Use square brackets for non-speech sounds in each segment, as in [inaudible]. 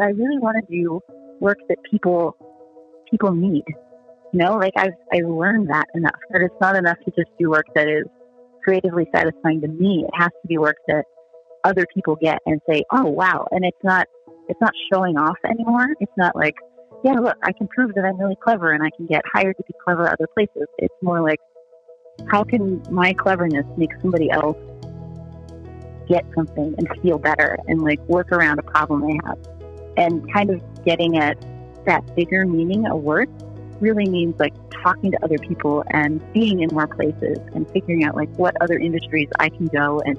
I really want to do work that people people need. You know, like I've I've learned that enough that it's not enough to just do work that is creatively satisfying to me. It has to be work that other people get and say, "Oh, wow!" And it's not it's not showing off anymore. It's not like, "Yeah, look, I can prove that I'm really clever and I can get hired to be clever other places." It's more like, "How can my cleverness make somebody else get something and feel better and like work around a problem they have?" And kind of getting at that bigger meaning of work really means like talking to other people and being in more places and figuring out like what other industries I can go and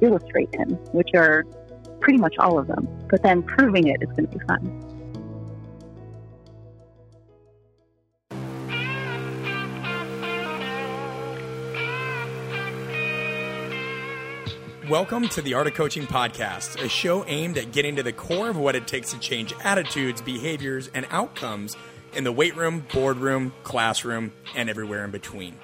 illustrate in, which are pretty much all of them. But then proving it is going to be fun. Welcome to the Art of Coaching Podcast, a show aimed at getting to the core of what it takes to change attitudes, behaviors, and outcomes in the weight room, boardroom, classroom, and everywhere in between.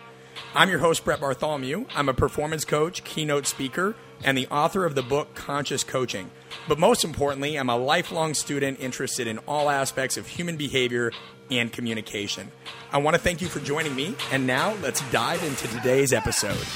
I'm your host, Brett Bartholomew. I'm a performance coach, keynote speaker, and the author of the book Conscious Coaching. But most importantly, I'm a lifelong student interested in all aspects of human behavior and communication. I want to thank you for joining me, and now let's dive into today's episode.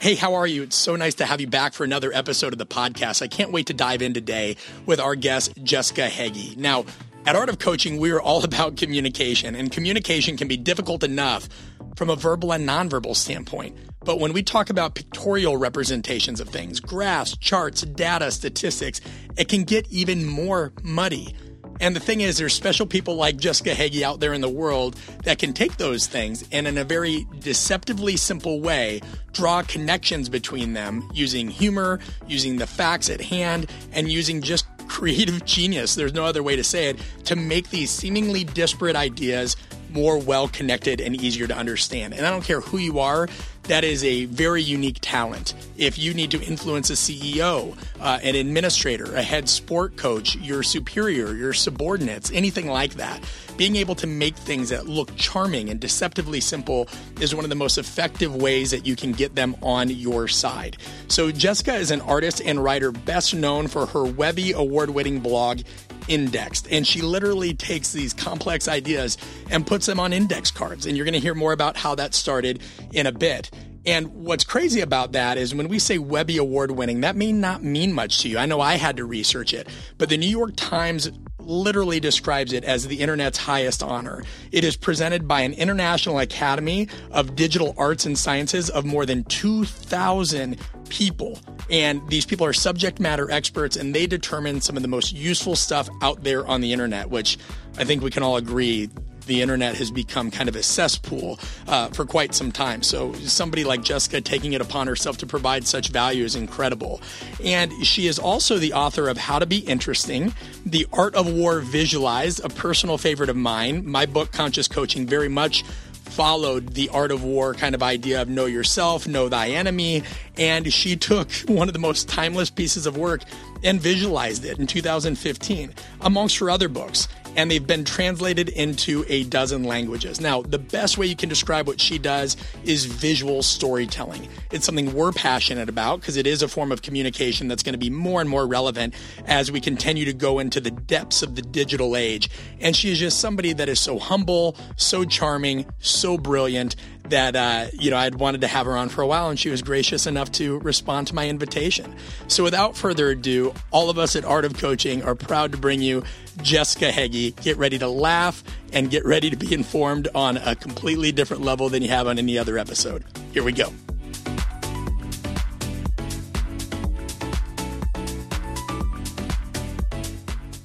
Hey, how are you? It's so nice to have you back for another episode of the podcast. I can't wait to dive in today with our guest, Jessica Hagy. Now, at Art of Coaching, we are all [laughs] about communication, and communication can be difficult enough from a verbal and nonverbal standpoint. But when we talk about pictorial representations of things, graphs, charts, data, statistics, it can get even more muddy. And the thing is, there's special people like Jessica Hagy out there in the world that can take those things and, in a very deceptively simple way, draw connections between them using humor, using the facts at hand, and using just [laughs] creative genius. There's no other way to say it to make these seemingly disparate ideas more well connected and easier to understand. And I don't care who you are, that is a very unique talent. If you need to influence a CEO, uh, an administrator, a head sport coach, your superior, your subordinates, anything like that, being able to make things that look charming and deceptively simple is one of the most effective ways that you can get them on your side. So, Jessica is an artist and writer best known for her Webby award winning blog, indexed. And she literally takes these complex ideas and puts them on index cards. And you're going to hear more about how that started in a bit. And what's crazy about that is when we say Webby Award winning, that may not mean much to you. I know I had to research it, but the New York Times literally describes it as the internet's highest honor. It is presented by an International Academy of Digital Arts and Sciences of more than 2,000 people. And these people are subject matter experts and they determine some of the most useful stuff out there on the internet, which I think we can all agree the internet has become kind of a cesspool uh, for quite some time. So somebody like Jessica taking it upon herself to provide such value is incredible. And she is also the author of How to Be Interesting, The Art of War Visualized, a personal favorite of mine. My book, Conscious Coaching, very much followed the art of war kind of idea of know yourself, know thy enemy. And she took [laughs] one of the most timeless pieces of work and visualized it in 2015, amongst her other books and they've been translated into a dozen languages. Now, the best way you can describe what she does is visual storytelling. It's something we're passionate about because it is a form of communication that's going to be more and more relevant as we continue to go into the depths of the digital age. And she is just somebody that is so humble, so charming, so brilliant that uh, you know I'd wanted to have her on for a while, and she was gracious enough to respond to my invitation. So, without further ado, all of us at Art of Coaching are proud to bring you Jessica Hagy. Get ready to laugh and get ready to be informed on a completely different level than you have on any other episode. Here we go.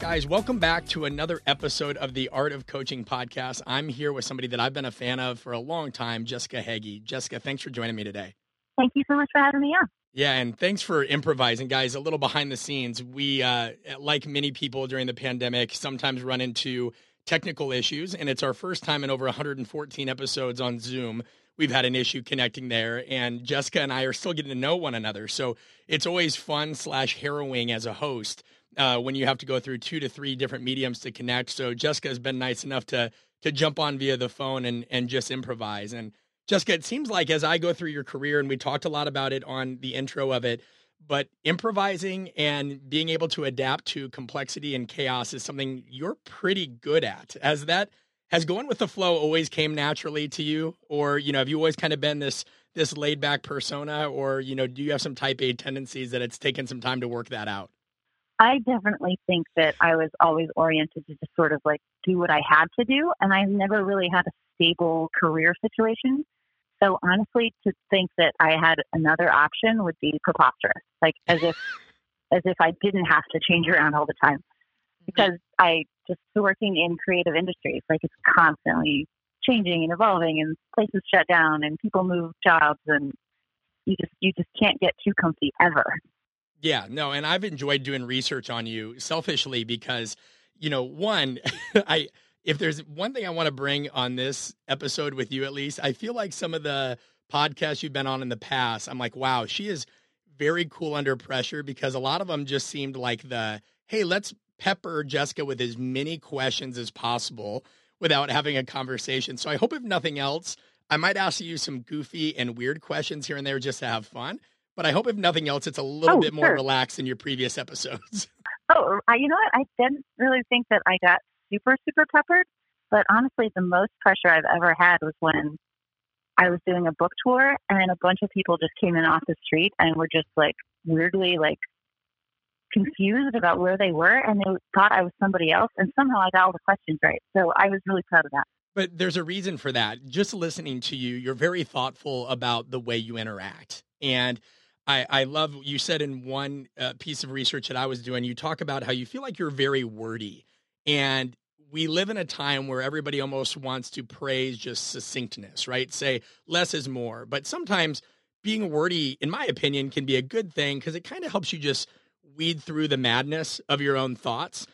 Guys, welcome back to another episode of the Art of Coaching podcast. I'm here with somebody that I've been a fan of for a long time, Jessica Hagy. Jessica, thanks for joining me today. Thank you so much for having me on. Yeah, and thanks for improvising, guys. A little behind the scenes. We, uh, like many people during the pandemic, sometimes run into technical issues, and it's our first time in over 114 episodes on Zoom. We've had an issue connecting there, and Jessica and I are still getting to know one another. So it's always fun slash harrowing as a host uh, when you have to go through two to three different mediums to connect. So Jessica has been nice enough to to jump on via the phone and and just improvise. And Jessica, it seems like as I go through your career, and we talked a lot about it on the intro of it, but improvising and being able to adapt to complexity and chaos is something you're pretty good at. As that has going with the flow always came naturally to you, or you know, have you always kind of been this this laid back persona, or you know, do you have some type A tendencies that it's taken some time to work that out? I definitely think that I was always oriented to just sort of like do what I had to do, and I never really had a stable career situation. So honestly, to think that I had another option would be preposterous. Like as if, [laughs] as if I didn't have to change around all the time, mm-hmm. because I just working in creative industries, like it's constantly changing and evolving, and places shut down, and people move jobs, and you just you just can't get too comfy ever. Yeah, no, and I've enjoyed doing research on you selfishly because, you know, one, [laughs] I if there's one thing I want to bring on this episode with you at least, I feel like some of the podcasts you've been on in the past, I'm like, wow, she is very cool under pressure because a lot of them just seemed like the, hey, let's pepper Jessica with as many questions as possible without having a conversation. So I hope if nothing else, I might ask you some goofy and weird questions here and there just to have fun. But I hope, if nothing else, it's a little oh, bit more relaxed than your previous episodes. [laughs] Oh, um, I, you know what? I didn't really think that I got super, super peppered. But honestly, the most pressure I've ever had was when I was doing a book tour and a bunch of people just came in off the street and were just like weirdly like confused about where they were and they thought I was somebody else. And somehow I got all the questions right. So I was really proud of that. But there's a reason for that. Just listening to you, you're very thoughtful about the way you interact. And I, I love you said in one uh, piece of research that I was doing, you talk about how you feel like you're very wordy. And we live in a time where everybody almost wants to praise just succinctness, right? Say less is more. But sometimes being wordy, in my opinion, can be a good thing because it kind of helps you just weed through the madness of your own thoughts.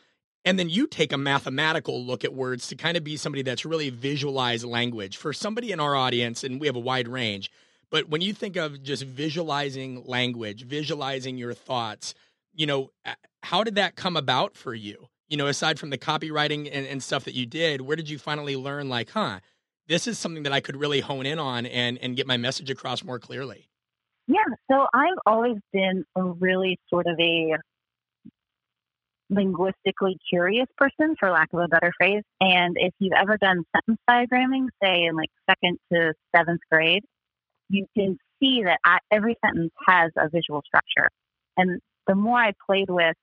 And then you take a mathematical look at words to kind of be somebody that's really visualized language. For somebody in our audience, and we have a wide range, but when you think of just visualizing language, visualizing your thoughts, you know, how did that come about for you? You know, aside from the copywriting and, and stuff that you did, where did you finally learn, like, huh, this is something that I could really hone in on and, and get my message across more clearly? Yeah, so I've always been a really sort of a linguistically curious person, for lack of a better phrase. And if you've ever done sentence diagramming, say in like second to seventh grade, you can see that I, every sentence has a visual structure. And the more I played with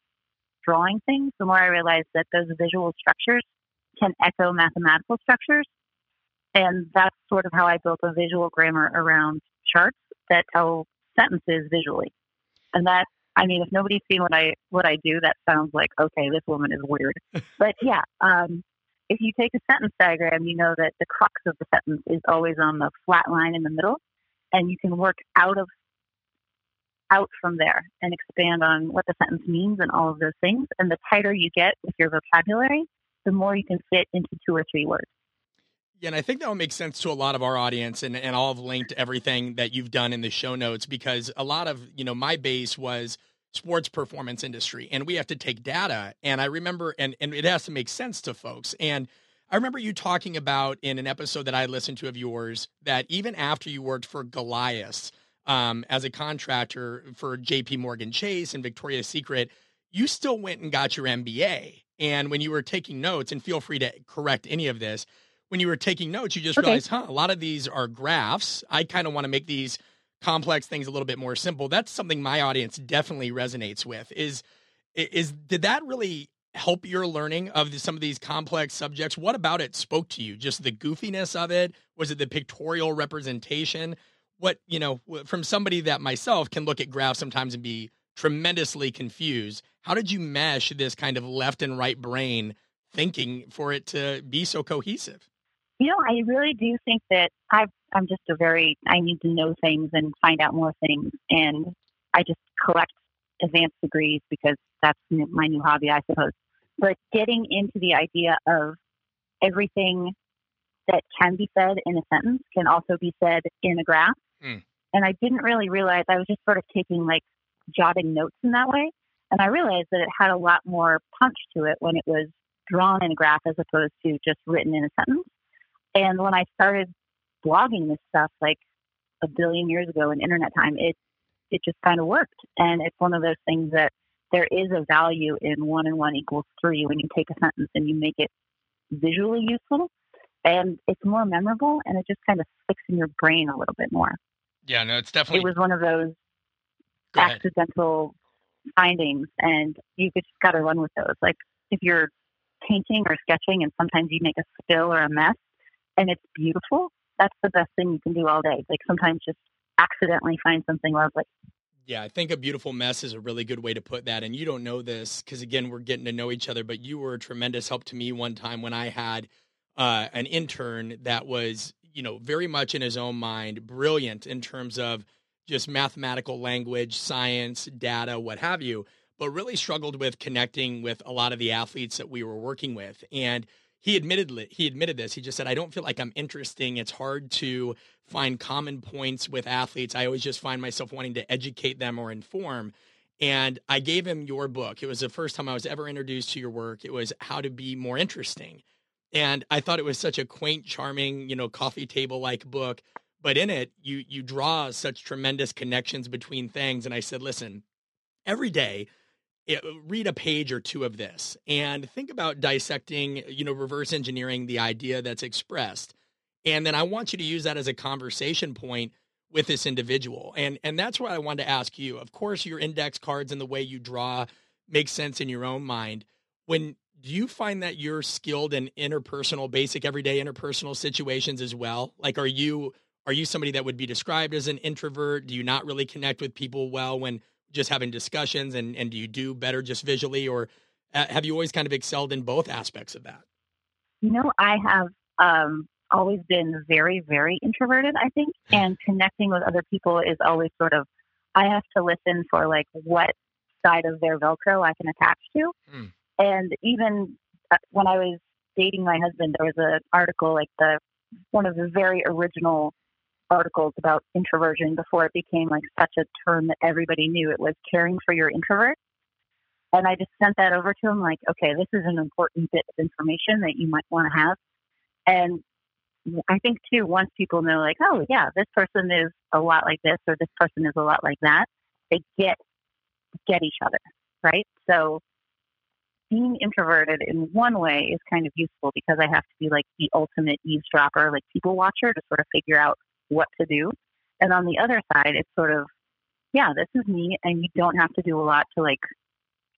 drawing things, the more I realized that those visual structures can echo mathematical structures. And that's sort of how I built a visual grammar around charts that tell sentences visually. And that, I mean, if nobody's seen what I what I do, that sounds like okay, this woman is weird. [laughs] but yeah, um, if you take a sentence diagram, you know that the crux of the sentence is always on the flat line in the middle, and you can work out of out from there and expand on what the sentence means and all of those things. And the tighter you get with your vocabulary, the more you can fit into two or three words. Yeah, and I think that will make sense to a lot of our audience, and, and I'll have linked everything that you've done in the show notes because a lot of, you know, my base was sports performance industry and we have to take data. And I remember, and, and it has to make sense to folks. And I remember you talking about in an episode that I listened to of yours that even after you worked for Goliath um, as a contractor for JP Morgan Chase and Victoria's Secret, you still went and got your MBA. And when you were taking notes, and feel free to correct any of this, when you were taking notes, you just okay. realized, huh, a lot of these are graphs. I kind of want to make these complex things a little bit more simple. That's something my audience definitely resonates with. Is is did that really help your learning of the, some of these complex subjects? What about it spoke to you? Just the goofiness of it? Was it the pictorial representation? What, you know, from somebody that myself can look at graphs sometimes and be tremendously confused. How did you mesh this kind of left and right brain thinking for it to be so cohesive? You know, I really do think that i am just a very, I need to know things and find out more things. And I just collect advanced degrees because that's my new hobby, I suppose. But getting into the idea of everything that can be said in a sentence can also be said in a graph. Mm. And I didn't really realize I was just sort of taking like jotting notes in that way. And I realized that it had a lot more punch to it when it was drawn in a graph as opposed to just written in a sentence. And when I started blogging this stuff like a billion years ago in internet time, it it just kind of worked. And it's one of those things that there is a value in one and one equals three when you take a sentence and you make it visually useful and it's more memorable and it just kind of sticks in your brain a little bit more. Yeah, no, it's definitely. It was one of those accidental findings, and you just got to run with those. Like if you're painting or sketching, and sometimes you make a spill or a mess, and it's beautiful. That's the best thing you can do all day. Like sometimes just accidentally find something lovely. Yeah, I think a beautiful mess is a really good way to put that. And you don't know this because, again, we're getting to know each other, but you were a tremendous help to me one time when I had uh, an intern that was, you know, very much in his own mind, brilliant in terms of just mathematical language, science, data, what have you, but really struggled with connecting with a lot of the athletes that we were working with. And he admitted he admitted this. He just said, "I don't feel like I'm interesting. It's hard to find common points with athletes. I always just find myself wanting to educate them or inform." And I gave him your book. It was the first time I was ever introduced to your work. It was How to Be More Interesting. And I thought it was such a quaint, charming, you know, coffee table like book. But in it, you you draw such tremendous connections between things. And I said, listen, every day Eh, read a page or two of this and think about dissecting, you know, reverse engineering the idea that's expressed. And then I want you to use that as a conversation point with this individual. And and that's what I wanted to ask you. Of course, your index cards and the way you draw makes sense in your own mind. When do you find that you're skilled in interpersonal, basic everyday interpersonal situations as well? Like are you are you somebody that would be described as an introvert? Do you not really connect with people well when just having discussions and and do you do better just visually or uh, have you always kind of excelled in both aspects of that you know i have um always been very very introverted i think [laughs] and connecting with other people is always sort of i have to listen for like what side of their velcro i can attach to mm. and even uh, when i was dating my husband there was an article like the one of the very original articles about introversion before it became like such a term that everybody knew. It was caring for your introvert. And I just sent that over to him like, okay, this is an important bit of information that you might want to have. And I think too, once people know like, oh yeah, this person is a lot like this or this person is a lot like that, they get get each other, right? So being introverted in one way is kind of useful because I have to be like the ultimate eavesdropper, like people watcher to sort of figure out what to do. And on the other side, it's sort of, yeah, this is me, and you don't have to do a lot to like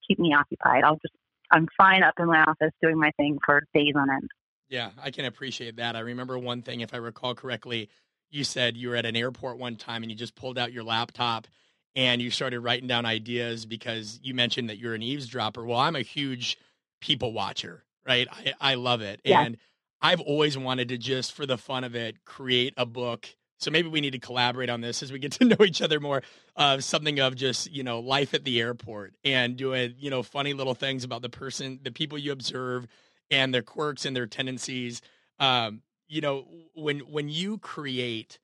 keep me occupied. I'll just, I'm fine up in my office doing my thing for days on end. Yeah, I can appreciate that. I remember one thing, if I recall correctly, you said you were at an airport one time and you just pulled out your laptop and you started writing down ideas because you mentioned that you're an eavesdropper. Well, I'm a huge people watcher, right? I, I love it. Yeah. And I've always wanted to just, for the fun of it, create a book so maybe we need to collaborate on this as we get to [laughs] know each other more. Uh, something of just you know life at the airport and doing you know funny little things about the person, the people you observe, and their quirks and their tendencies. Um, you know when when you create,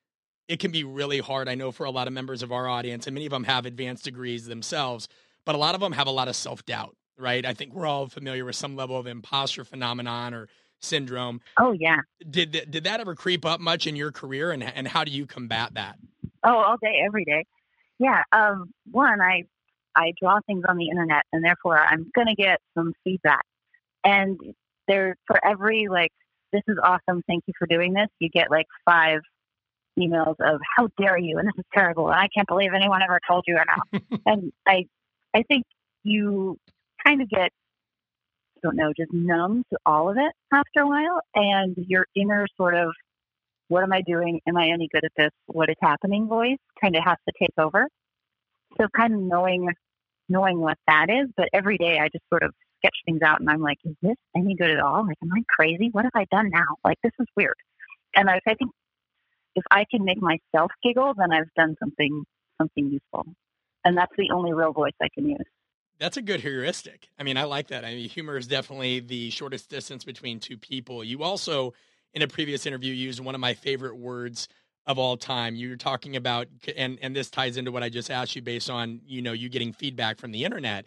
it can be really hard. I know for a lot of members of our audience, and many of them have advanced degrees themselves, but a lot of them have a lot of self doubt. Right? I think we're all familiar with some level of imposter phenomenon or syndrome. Oh yeah. Did did that ever creep up much in your career, and and how do you combat that? Oh, all day, every day. Yeah. Um. One, I I draw things on the internet, and therefore I'm going to get some feedback. And there, for every like, this is awesome, thank you for doing this, you get like five emails of how dare you, and this is terrible, and I can't believe anyone ever told you or not. [laughs] and I, I think you kind of get don't know, just numb to all of it after a while. And your inner sort of, what am I doing? Am I any good at this? What is happening voice kind of has to take over. So kind of knowing, knowing what that is. But every day I just sort of sketch things out and I'm like, is this any good at all? Like, am I crazy? What have I done now? Like, this is weird. And I, I think if I can make myself giggle, then I've done something, something useful. And that's the only real voice I can use. That's a good heuristic. I mean, I like that. I mean, humor is definitely the shortest distance between two people. You also, in a previous interview, used one of my favorite words of all time. You're talking about, and and this ties into what I just asked you based on you know you getting feedback from the internet.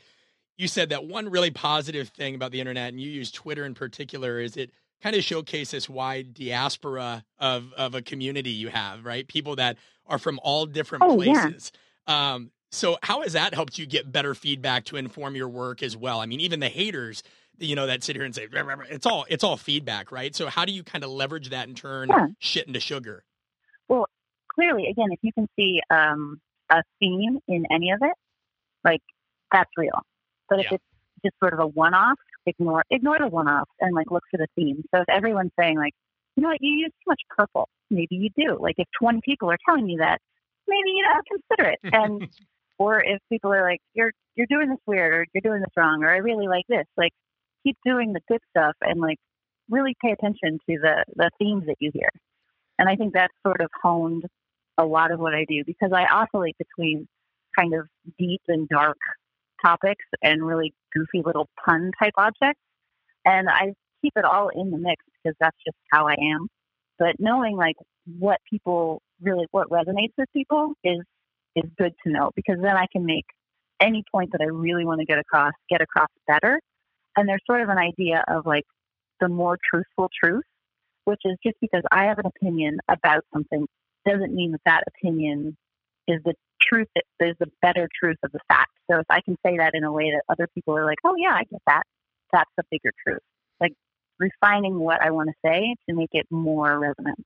You said that one really positive thing about the internet, and you use Twitter in particular, is it kind of showcase this wide diaspora of of a community you have, right? People that are from all different Oh, yeah. places. Um, so how has that helped you get better feedback to inform your work as well? I mean, even the haters, you know, that sit here and say it's all it's all feedback, right? So how do you kind of leverage that and turn Yeah. shit into sugar? Well, clearly, again, if you can see um, a theme in any of it, like that's real. But if Yeah. it's just sort of a one-off, ignore ignore the one-off and like look for the theme. So if everyone's saying like, you know what, you use too much purple, maybe you do. Like if 20 people are telling you that, maybe you know consider it. And [laughs] or if people are like, you're you're doing this weird or you're doing this wrong or I really like this, like keep doing the good stuff and like really pay attention to the the themes that you hear. And I think that's sort of honed a lot of what I do because I oscillate between kind of deep and dark topics and really goofy little pun type objects. And I keep it all in the mix because that's just how I am. But knowing like what people really what resonates with people is is good to know because then I can make any point that I really want to get across get across better. And there's sort of an idea of like the more truthful truth, which is just because I have an opinion about something doesn't mean that that opinion is the truth that is the better truth of the fact. So if I can say that in a way that other people are like, oh yeah, I get that, that's the bigger truth. Like refining what I want to say to make it more resonant.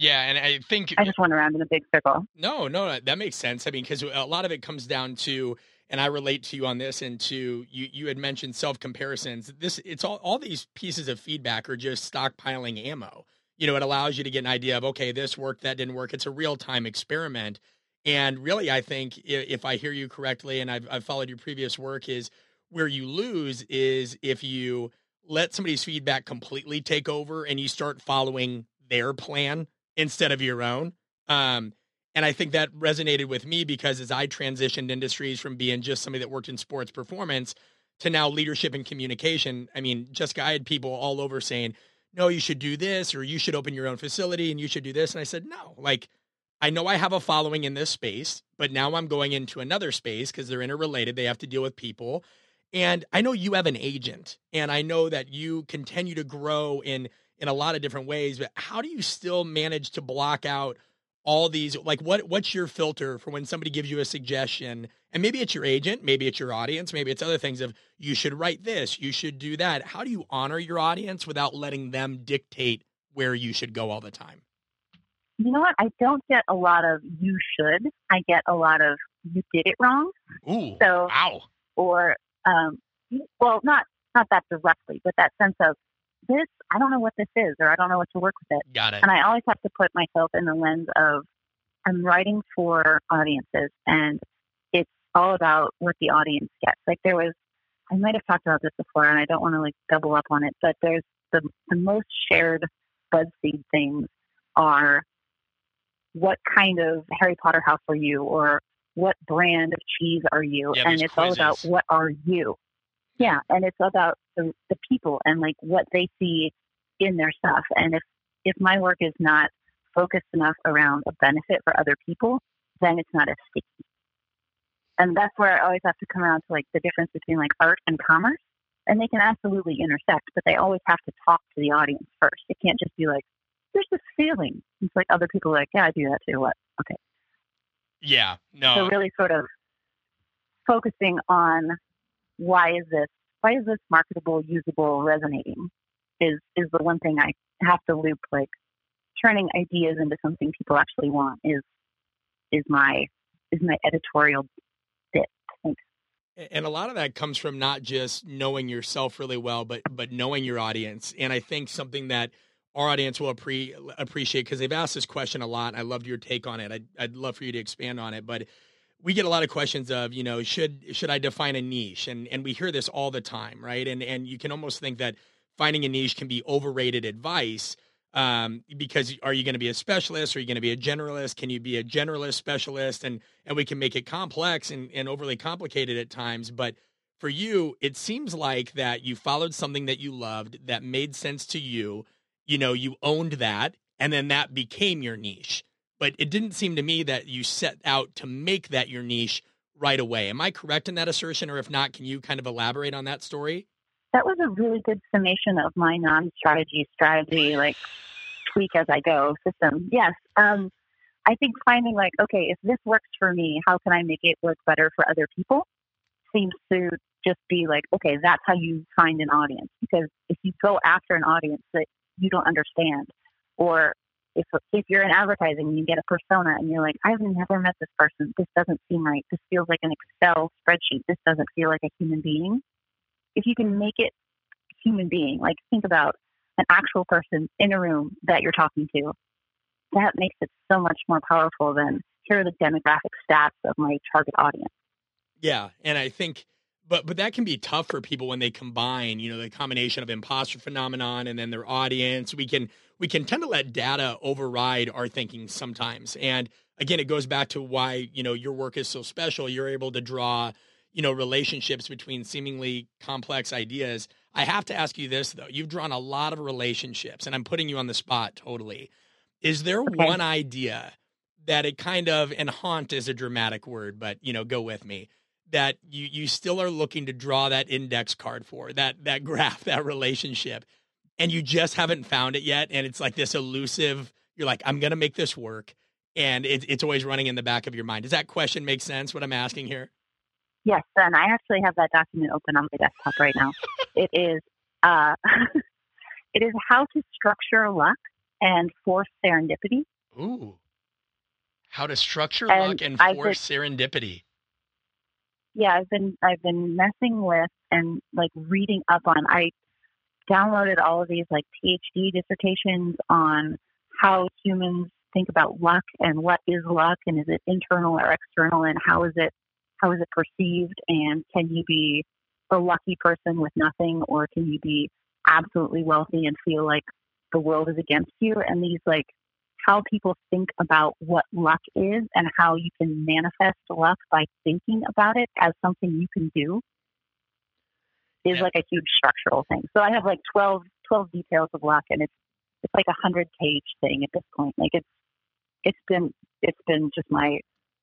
Yeah, and I think I just went around in a big circle. No, no, no that makes sense. I mean, because a lot of it comes down to, and I relate to you on this, and to you. You had mentioned self comparisons. This, it's all all these pieces of feedback are just stockpiling ammo. You know, it allows you to get an idea of okay, this worked, that didn't work. It's a real time experiment, and really, I think if I hear you correctly, and I've I've followed your previous work, is where you lose is if you let somebody's feedback completely take over and you start following their plan instead of your own. Um, and I think that resonated with me because as I transitioned industries from being just somebody that worked in sports performance to now leadership and communication, I mean, Jessica, I had people all over saying, no, you should do this or you should open your own facility and you should do this. And I said, no, like, I know I have a following in this space, but now I'm going into another space because they're interrelated. They have to deal with people. And I know you have an agent and I know that you continue to grow in in a lot of different ways, but how do you still manage to block out all these like what what's your filter for when somebody gives you a suggestion and maybe it's your agent maybe it's your audience maybe it's other things of you should write this you should do that how do you honor your audience without letting them dictate where you should go all the time You know what? I don't get a lot of you should. I get a lot of you did it wrong. ooh So wow or um, well, not not that directly, but that sense of this. I don't know what this is, or I don't know what to work with it. got it And I always have to put myself in the lens of I'm writing for audiences, and it's all about what the audience gets. Like there was, I might have talked about this before, and I don't want to like double up on it, but there's the the most shared BuzzFeed things are what kind of Harry Potter house are you, or what brand of cheese are you, Yeah, and it's all about what are you. Yeah, and it's about the, the people and like what they see in their stuff. And if if my work is not focused enough around a benefit for other people, then it's not as sticky. And that's where I always have to come around to like the difference between like art and commerce. And they can absolutely intersect, but they always have to talk to the audience first. It can't just be like, there's this feeling. It's like other people are like, yeah, I do that too. What? Okay. yeah no So really sort of focusing on why is this why is this marketable, usable, resonating is is the one thing I have to loop like turning ideas into something people actually want is is my is my editorial bit. And a lot of that comes from not just knowing yourself really well but but knowing your audience and i think something that our audience will appre- appreciate because they've asked this question a lot i loved your take on it I'd, I'd love for you to expand on it but we get a lot of questions of you know should should i define a niche and and we hear this all the time right and and you can almost think that finding a niche can be overrated advice um, because are you going to be a specialist? Are you going to be a generalist? Can you be a generalist specialist? And and we can make it complex and, and overly complicated at times. But for you, it seems like that you followed something that you loved that made sense to you. You know, you owned that, and then that became your niche. But it didn't seem to me that you set out to make that your niche right away. Am I correct in that assertion? Or if not, can you kind of elaborate on that story? that was a really good summation of my non-strategy strategy, like tweak as I go system. Yes. Um, I think finding like, okay, if this works for me, how can I make it work better for other people? Seems to just be like, okay, that's how you find an audience. Because if you go after an audience that you don't understand, or if if you're in advertising and you get a persona and you're like, I've never met this person. This doesn't seem right. This feels like an Excel spreadsheet. This doesn't feel like a human being. If you can make it human being, like think about an actual person in a room that you're talking to, that makes it so much more powerful than here are the demographic stats of my target audience. Yeah, and I think but but that can be tough for people when they combine, you know, the combination of imposter phenomenon and then their audience. We can we can tend to let data override our thinking sometimes. And again, it goes back to why, you know, your work is so special. You're able to draw, you know, relationships between seemingly complex ideas. I have to ask you this though. You've drawn a lot of relationships and I'm putting you on the spot totally. Is there okay. one idea that it kind of and haunt is a dramatic word, but you know, go with me that you you still are looking to draw that index card for that that graph [laughs] that relationship and you just haven't found it yet and it's like this elusive you're like i'm going to make this work and it, it's always running in the back of your mind. Does that question make sense what i'm asking here? Yes and i actually have that document open on my desktop right now. [laughs] It is uh, [laughs] it is how to structure luck and force serendipity. Ooh. How to structure and luck and force serendipity yeah, I've been I've been messing with and like reading up on. I downloaded all of these like PhD dissertations on how humans think about luck and what is luck and is it internal or external and how is it how is it perceived and can you be a lucky person with nothing or can you be absolutely wealthy and feel like the world is against you and these like how people think about what luck is and how you can manifest luck by thinking about it as something you can do is yeah. like a huge structural thing. So I have like 12, 12 details of luck and it's, it's like a hundred page thing at this point. Like it's, it's been, it's been just my,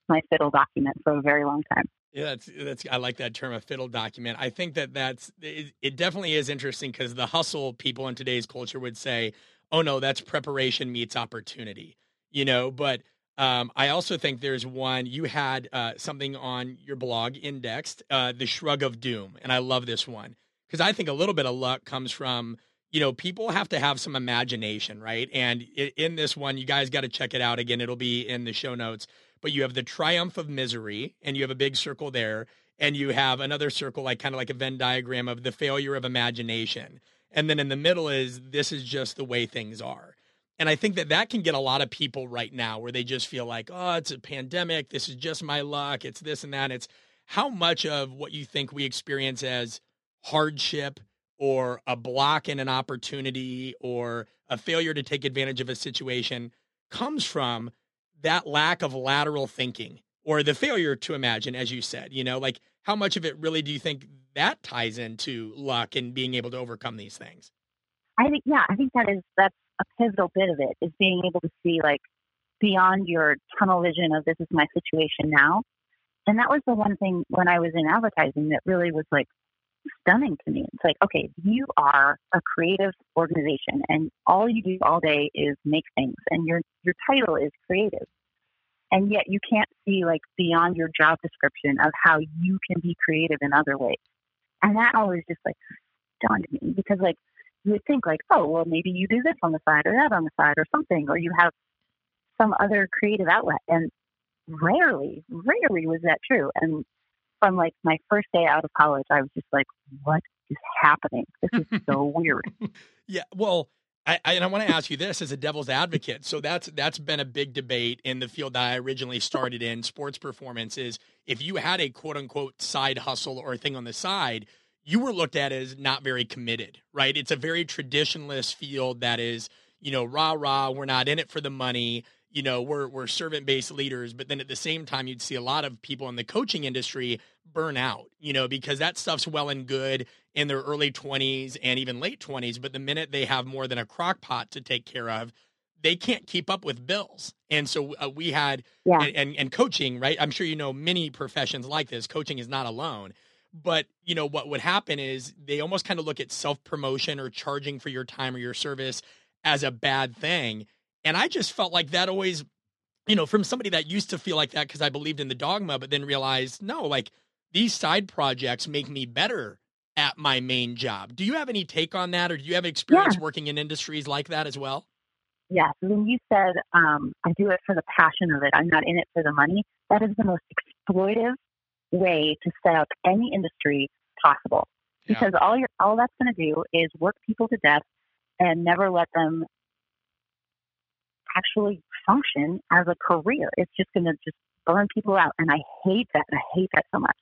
my fiddle document for a very long time. Yeah, that's that's I like that term, a fiddle document. I think that that's it, it definitely is interesting because the hustle people in today's culture would say, oh no, that's preparation meets opportunity, you know. But um, I also think there's one you had uh, something on your blog indexed, uh, the shrug of doom, and I love this one because I think a little bit of luck comes from you know people have to have some imagination, right? And in this one, you guys got to check it out again. It'll be in the show notes. But you have the triumph of misery, and you have a big circle there, and you have another circle like kind of like a Venn diagram of the failure of imagination and then in the middle is this is just the way things are. And I think that that can get a lot of people right now where they just feel like, oh, it's a pandemic. This is just my luck. It's this and that. It's how much of what you think we experience as hardship or a block in an opportunity or a failure to take advantage of a situation comes from that lack of lateral thinking or the failure to imagine, as you said, you know, like how much of it really do you think that ties into luck and being able to overcome these things. I think yeah, I think that is that's a pivotal bit of it is being able to see like beyond your tunnel vision of this is my situation now. And that was the one thing when I was in advertising that really was like stunning to me. It's like, okay, you are a creative organization and all you do all day is make things and your your title is creative. And yet you can't see like beyond your job description of how you can be creative in other ways. And that always just like stunned me because like you would think like, oh, well, maybe you do this on the side or that on the side or something, or you have some other creative outlet. And rarely, rarely was that true. And from like my first day out of college, I was just like, what is happening? This is [laughs] so weird. Yeah. Well, I, I, and I want to ask you this as a devil's advocate. So that's that's been a big debate in the field that I originally started in sports performance. Is if you had a quote unquote side hustle or a thing on the side, you were looked at as not very committed, right? It's a very traditionalist field that is, you know, rah rah. We're not in it for the money. You know, we're we're servant based leaders. But then at the same time, you'd see a lot of people in the coaching industry burn out. You know, because that stuff's well and good in their early 20s and even late 20s, but the minute they have more than a crock pot to take care of, they can't keep up with bills. And so uh, we had, yeah. and, and, and coaching, right? I'm sure you know many professions like this. Coaching is not alone, But you know what would happen is they almost kind of look at self promotion or charging for your time or your service as a bad thing. And I just felt like that always, you know, from somebody that used to feel like that because I believed in the dogma, but then realized no, like these side projects make me better at my main job. Do you have any take on that, or do you have experience yeah. working in industries like that as well? Yes. When you said, um, I do it for the passion of it, I'm not in it for the money, that is the most exploitive way to set up any industry possible. Yeah. Because all you're, all that's going to do is work people to death and never let them actually function as a career. It's just going to just burn people out. And I hate that. I hate that so much.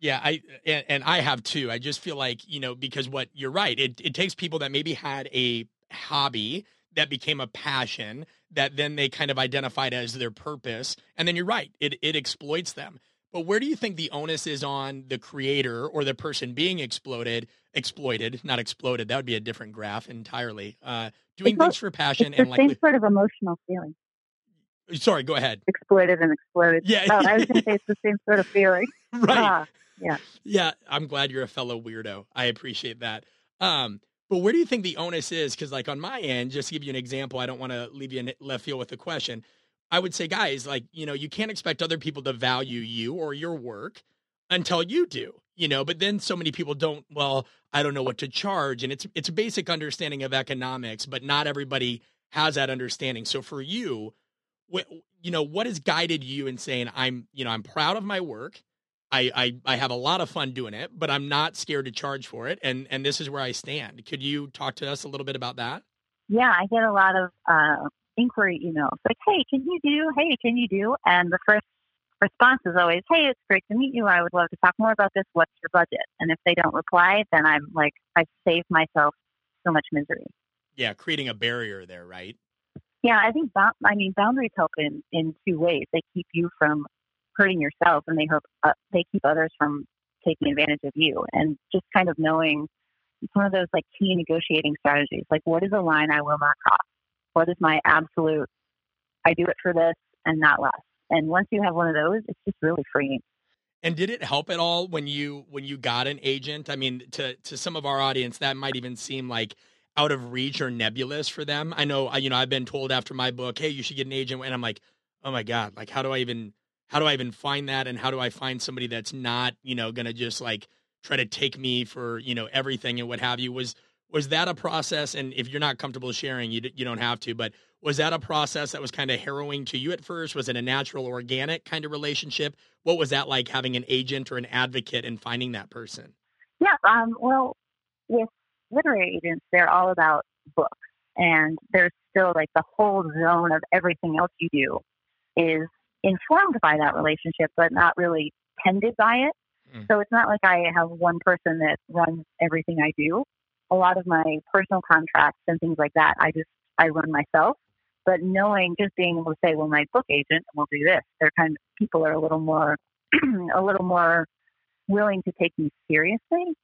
Yeah, I and, and, I have too. I just feel like you know because what you're right. It it takes people that maybe had a hobby that became a passion that then they kind of identified as their purpose, and then you're right. It it exploits them. But where do you think the onus is on the creator or the person being exploded, exploited, not exploded? That would be a different graph entirely. Uh, doing it's things for passion and the same sort of emotional feeling. Sorry, go ahead. Exploited and exploded. Yeah, oh, I was going to say [laughs] it's the same sort of feeling. [laughs] right. Ah. Yeah. Yeah. I'm glad you're a fellow weirdo. I appreciate that. Um, but where do you think the onus is? Because, like, on my end, just to give you an example, I don't want to leave you in left field with the question. I would say, guys, like, you know, you can't expect other people to value you or your work until you do, you know, but then so many people don't, well, I don't know what to charge. And it's, it's a basic understanding of economics, but not everybody has that understanding. So for you, what, you know, what has guided you in saying, I'm, you know, I'm proud of my work. I, I I have a lot of fun doing it, but I'm not scared to charge for it, and and this is where I stand. Could you talk to us a little bit about that? Yeah, I get a lot of uh, inquiry emails like, "Hey, can you do? Hey, can you do?" And the first response is always, "Hey, it's great to meet you. I would love to talk more about this. What's your budget?" And if they don't reply, then I'm like, I've saved myself so much misery. Yeah, creating a barrier there, right? Yeah, I think I mean boundaries help in in two ways. They keep you from hurting yourself and they hope uh, they keep others from taking advantage of you and just kind of knowing it's one of those like key negotiating strategies like what is a line i will not cross what is my absolute i do it for this and not less and once you have one of those it's just really freeing and did it help at all when you when you got an agent i mean to to some of our audience that might even seem like out of reach or nebulous for them i know you know i've been told after my book hey you should get an agent and i'm like oh my god like how do i even how do I even find that? And how do I find somebody that's not, you know, going to just like try to take me for, you know, everything and what have you? Was, was that a process? And if you're not comfortable sharing, you, you don't have to, but was that a process that was kind of harrowing to you at first? Was it a natural, organic kind of relationship? What was that like having an agent or an advocate and finding that person? Yeah. Um, well, with literary agents, they're all about books and there's still like the whole zone of everything else you do is informed by that relationship, but not really tended by it. Mm. So it's not like I have one person that runs everything I do. A lot of my personal contracts and things like that, I just I run myself. But knowing, just being able to say, well, my book agent will do this. They're kind of people are a little more, [clears throat] a little more willing to take me seriously.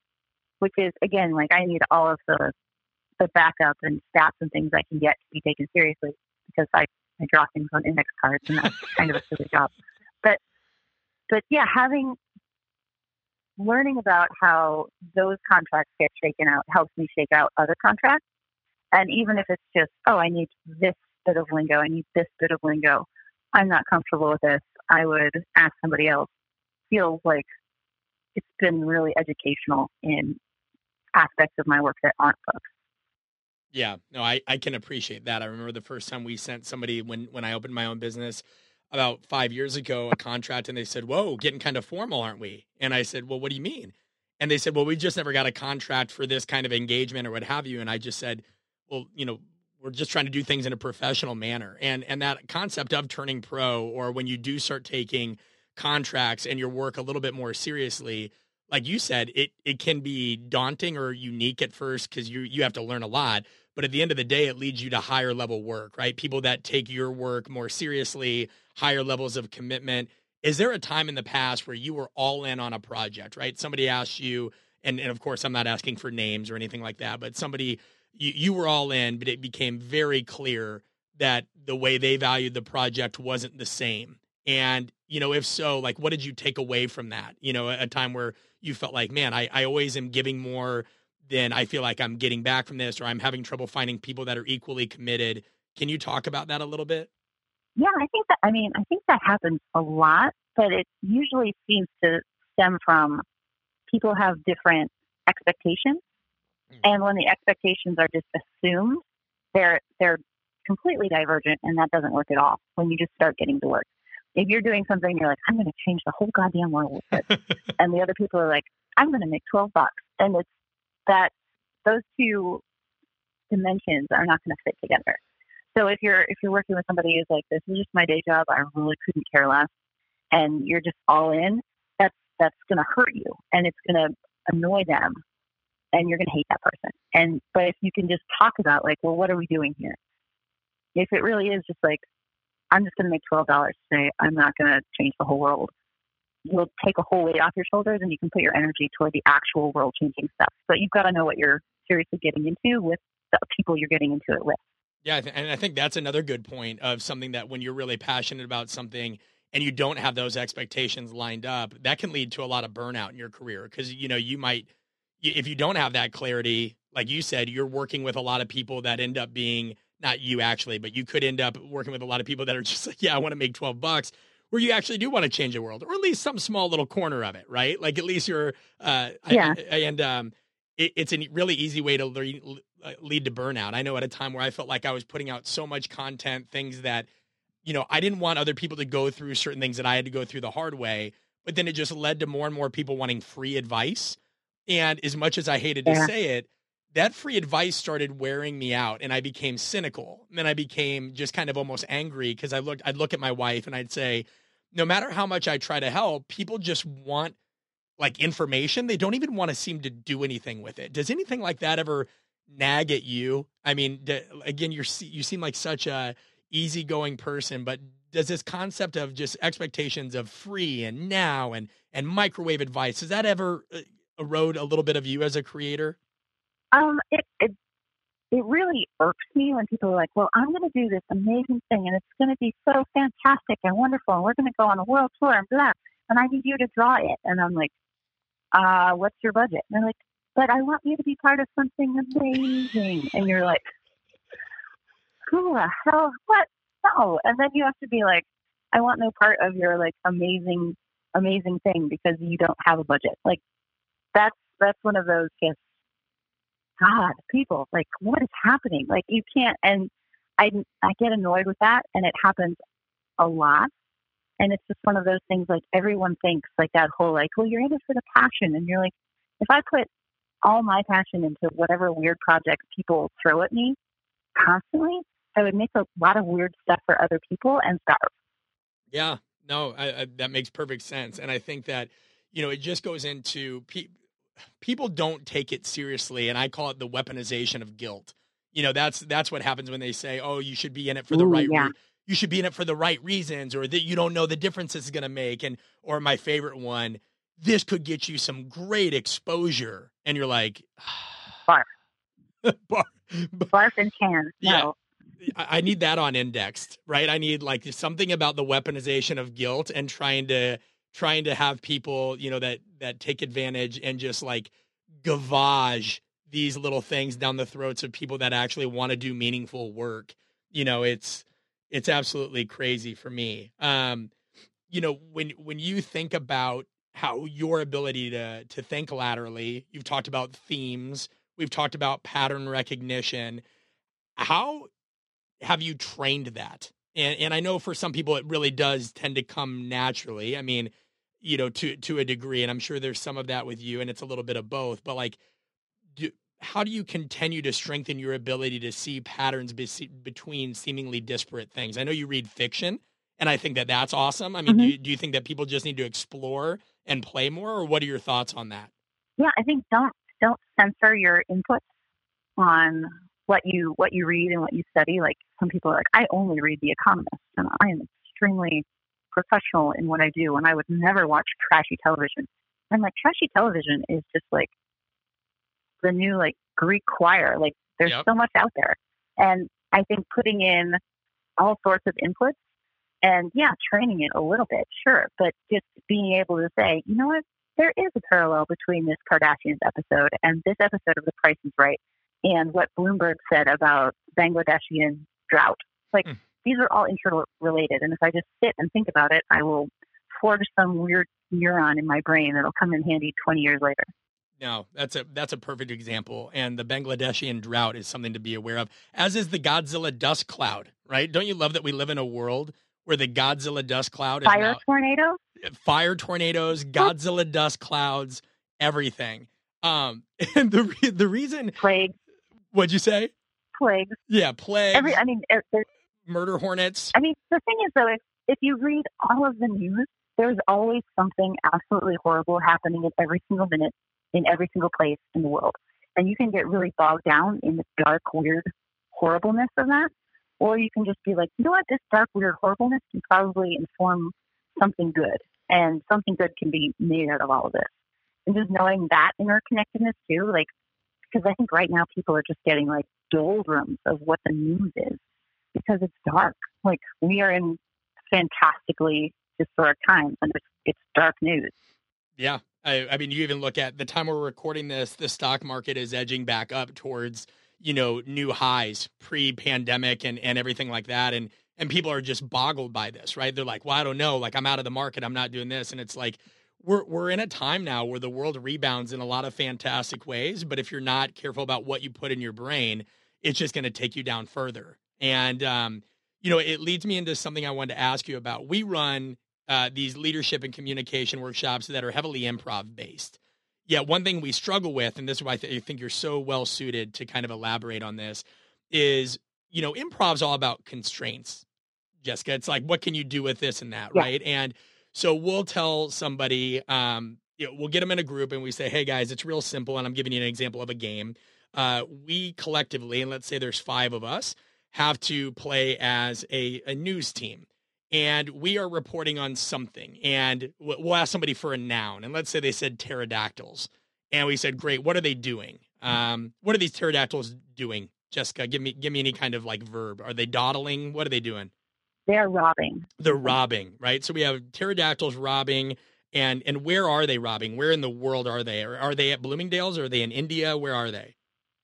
Which is again, like I need all of the the backup and stats and things I can get to be taken seriously because I I draw things on index cards, and that's kind of a silly job. But but yeah, having learning about how those contracts get shaken out helps me shake out other contracts. And even if it's just, oh, I need this bit of lingo, I need this bit of lingo, I'm not comfortable with this, I would ask somebody else. Feels like it's been really educational in aspects of my work that aren't books. Yeah, no, I, I can appreciate that. I remember the first time we sent somebody when when I opened my own business about five years ago a contract, and they said, "Whoa, getting kind of formal, aren't we?" And I said, "Well, what do you mean?" And they said, "Well, we just never got a contract for this kind of engagement or what have you." And I just said, "Well, you know, we're just trying to do things in a professional manner." And and that concept of turning pro, or when you do start taking contracts and your work a little bit more seriously, like you said, it it can be daunting or unique at first because you you have to learn a lot. But at the end of the day, it leads you to higher level work, right? People that take your work more seriously, higher levels of commitment. Is there a time in the past where you were all in on a project, right? Somebody asked you, and, and of course, I'm not asking for names or anything like that, but somebody, you, you were all in, but it became very clear that the way they valued the project wasn't the same. And You know, if so, like what did you take away from that? You know, a time where you felt like, man, I, I always am giving more than I feel like I'm getting back from this, or I'm having trouble finding people that are equally committed. Can you talk about that a little bit? Yeah, I think that, I mean, I think that happens a lot, but it usually seems to stem from people have different expectations. Mm. And when the expectations are just assumed, they're, they're completely divergent and that doesn't work at all when you just start getting to work. If you're doing something, you're like, I'm going to change the whole goddamn world [laughs] and the other people are like, I'm going to make 12 bucks. And it's that those two dimensions are not going to fit together. So if you're if you're working with somebody who's like, this is just my day job, I really couldn't care less, and you're just all in, that's that's going to hurt you, and it's going to annoy them, and you're going to hate that person. And but if you can just talk about like, well, what are we doing here? If it really is just like, I'm just going to make twelve dollars today, I'm not going to change the whole world. You'll take a whole weight off your shoulders, and you can put your energy toward the actual world changing stuff. But you've got to know what you're seriously getting into with the people you're getting into it with. Yeah, and I think that's another good point of something that when you're really passionate about something and you don't have those expectations lined up, that can lead to a lot of burnout in your career because you know you might if you don't have that clarity, like you said, you're working with a lot of people that end up being not you actually, but you could end up working with a lot of people that are just like, yeah, I want to make 12 bucks where you actually do want to change the world or at least some small little corner of it, right? Like at least you're uh yeah. I, and um it, it's a really easy way to uh, lead to burnout. I know at a time where I felt like I was putting out so much content, things that, you know, I didn't want other people to go through certain things that I had to go through the hard way. But then it just led to more and more people wanting free advice. And as much as I hated to yeah. say it, that free advice started wearing me out and I became cynical. And then I became just kind of almost angry because I looked I'd look at my wife and I'd say, no matter how much I try to help, people just want like information. They don't even want to seem to do anything with it. Does anything like that ever nag at you? I mean, again, you're you seem like such a easygoing person, but does this concept of just expectations of free and now and and microwave advice does that ever uh, erode a little bit of you as a creator? Um, it it it really irks me when people are like, "Well, I'm going to do this amazing thing, and it's going to be so fantastic and wonderful, and we're going to go on a world tour and blah, and I need you to draw it." And I'm like, "Uh, what's your budget?" And they're like, but I want you to be part of something amazing. And you're like, who the hell? What? No. And then you have to be like, I want no part of your like amazing, amazing thing because you don't have a budget. Like that's that's one of those just God, people, like what is happening? Like you can't and I I get annoyed with that and it happens a lot. And it's just one of those things like everyone thinks like that whole like, well, you're in it for the passion and you're like, if I put all my passion into whatever weird projects people throw at me constantly, I would make a lot of weird stuff for other people and starve. Yeah, no, I, I, that makes perfect sense. And I think that, you know, it just goes into pe- people don't take it seriously. And I call it the weaponization of guilt. You know, that's, that's what happens when they say, oh, you should be in it for the Ooh, right yeah. Re- you should be in it for the right reasons or that you don't know the difference this is going to make. And, or my favorite one, this could get you some great exposure. And you're like, [sighs] barf. [laughs] barf. Barf and can. No. Yeah. I need that on indexed, right? I need like something about the weaponization of guilt and trying to trying to have people, you know, that that take advantage and just like gavage these little things down the throats of people that actually want to do meaningful work. You know, it's it's absolutely crazy for me. Um, you know, when when you think about how your ability to to think laterally. You've talked about themes. We've talked about pattern recognition. How have you trained that? And and I know for some people it really does tend to come naturally. I mean, you know, to to a degree, and I'm sure there's some of that with you, and it's a little bit of both. But like, do, how do you continue to strengthen your ability to see patterns be, between seemingly disparate things? I know you read fiction, and I think that that's awesome. I mean, mm-hmm. do, you, do you think that people just need to explore and play more, or what are your thoughts on that? Yeah, I think don't don't censor your input on what you what you read and what you study. Like some people are like, I only read The Economist, and I am extremely professional in what I do, and I would never watch trashy television. And like trashy television is just like the new like Greek choir. Like there's yep. so much out there, and I think putting in all sorts of inputs And yeah, training it a little bit, sure, but just being able to say, you know what, there is a parallel between this Kardashians episode and this episode of The Price is Right and what Bloomberg said about Bangladeshian drought. Like mm. These are all interrelated, and if I just sit and think about it, I will forge some weird neuron in my brain that'll come in handy 20 years later. No, that's a that's a perfect example, and the Bangladeshian drought is something to be aware of. As is the Godzilla dust cloud, right? Don't you love that we live in a world where the Godzilla dust cloud is fire now, tornadoes, fire tornadoes, Godzilla dust clouds, everything. Um, [laughs] and the the reason plague. What'd you say? Plagues. Yeah, plagues. Every, I mean, murder hornets. I mean, the thing is though, if if you read all of the news, there's always something absolutely horrible happening at every single minute in every single place in the world. And you can get really bogged down in the dark, weird horribleness of that. Or you can just be like, you know what, this dark, weird horribleness can probably inform something good. And something good can be made out of all of this. And just knowing that interconnectedness too, like, because I think right now people are just getting like doldrums of what the news is because it's dark. Like, we are in fantastically historic times and it's, it's dark news. Yeah, I, I mean, you even look at the time we're recording this, the stock market is edging back up towards you know new highs pre-pandemic and and everything like that. And and people are just boggled by this right? They're like well i don't know. Like i'm out of the market. I'm not doing this. And it's like we're we're in a time now where the world rebounds in a lot of fantastic ways but if you're not careful about what you put in your brain it's just going to take you down further and um you know it leads me into something i wanted to ask you about we run uh, these leadership and communication workshops that are heavily improv based. Yeah, one thing we struggle with, and this is why I, th- I think you're so well suited to kind of elaborate on this, is you know, improv's all about constraints. Jessica, it's like what can you do with this and that, yeah. right? And so we'll tell somebody, um, you know, we'll get them in a group and we say, hey guys, it's real simple, and I'm giving you an example of a game. Uh, we collectively, and let's say there's five of us, have to play as a, a news team. And we are reporting on something. And we'll ask somebody for a noun. And let's say they said pterodactyls. And we said great what are they doing? Um, what are these pterodactyls doing jessica? Give me give me any kind of like verb. Are they dawdling? What are they doing? They're robbing. They're robbing right? So we have pterodactyls robbing. And and where are they robbing? Where in the world are they? Are they at bloomingdale's? Or are they in india? Where are they?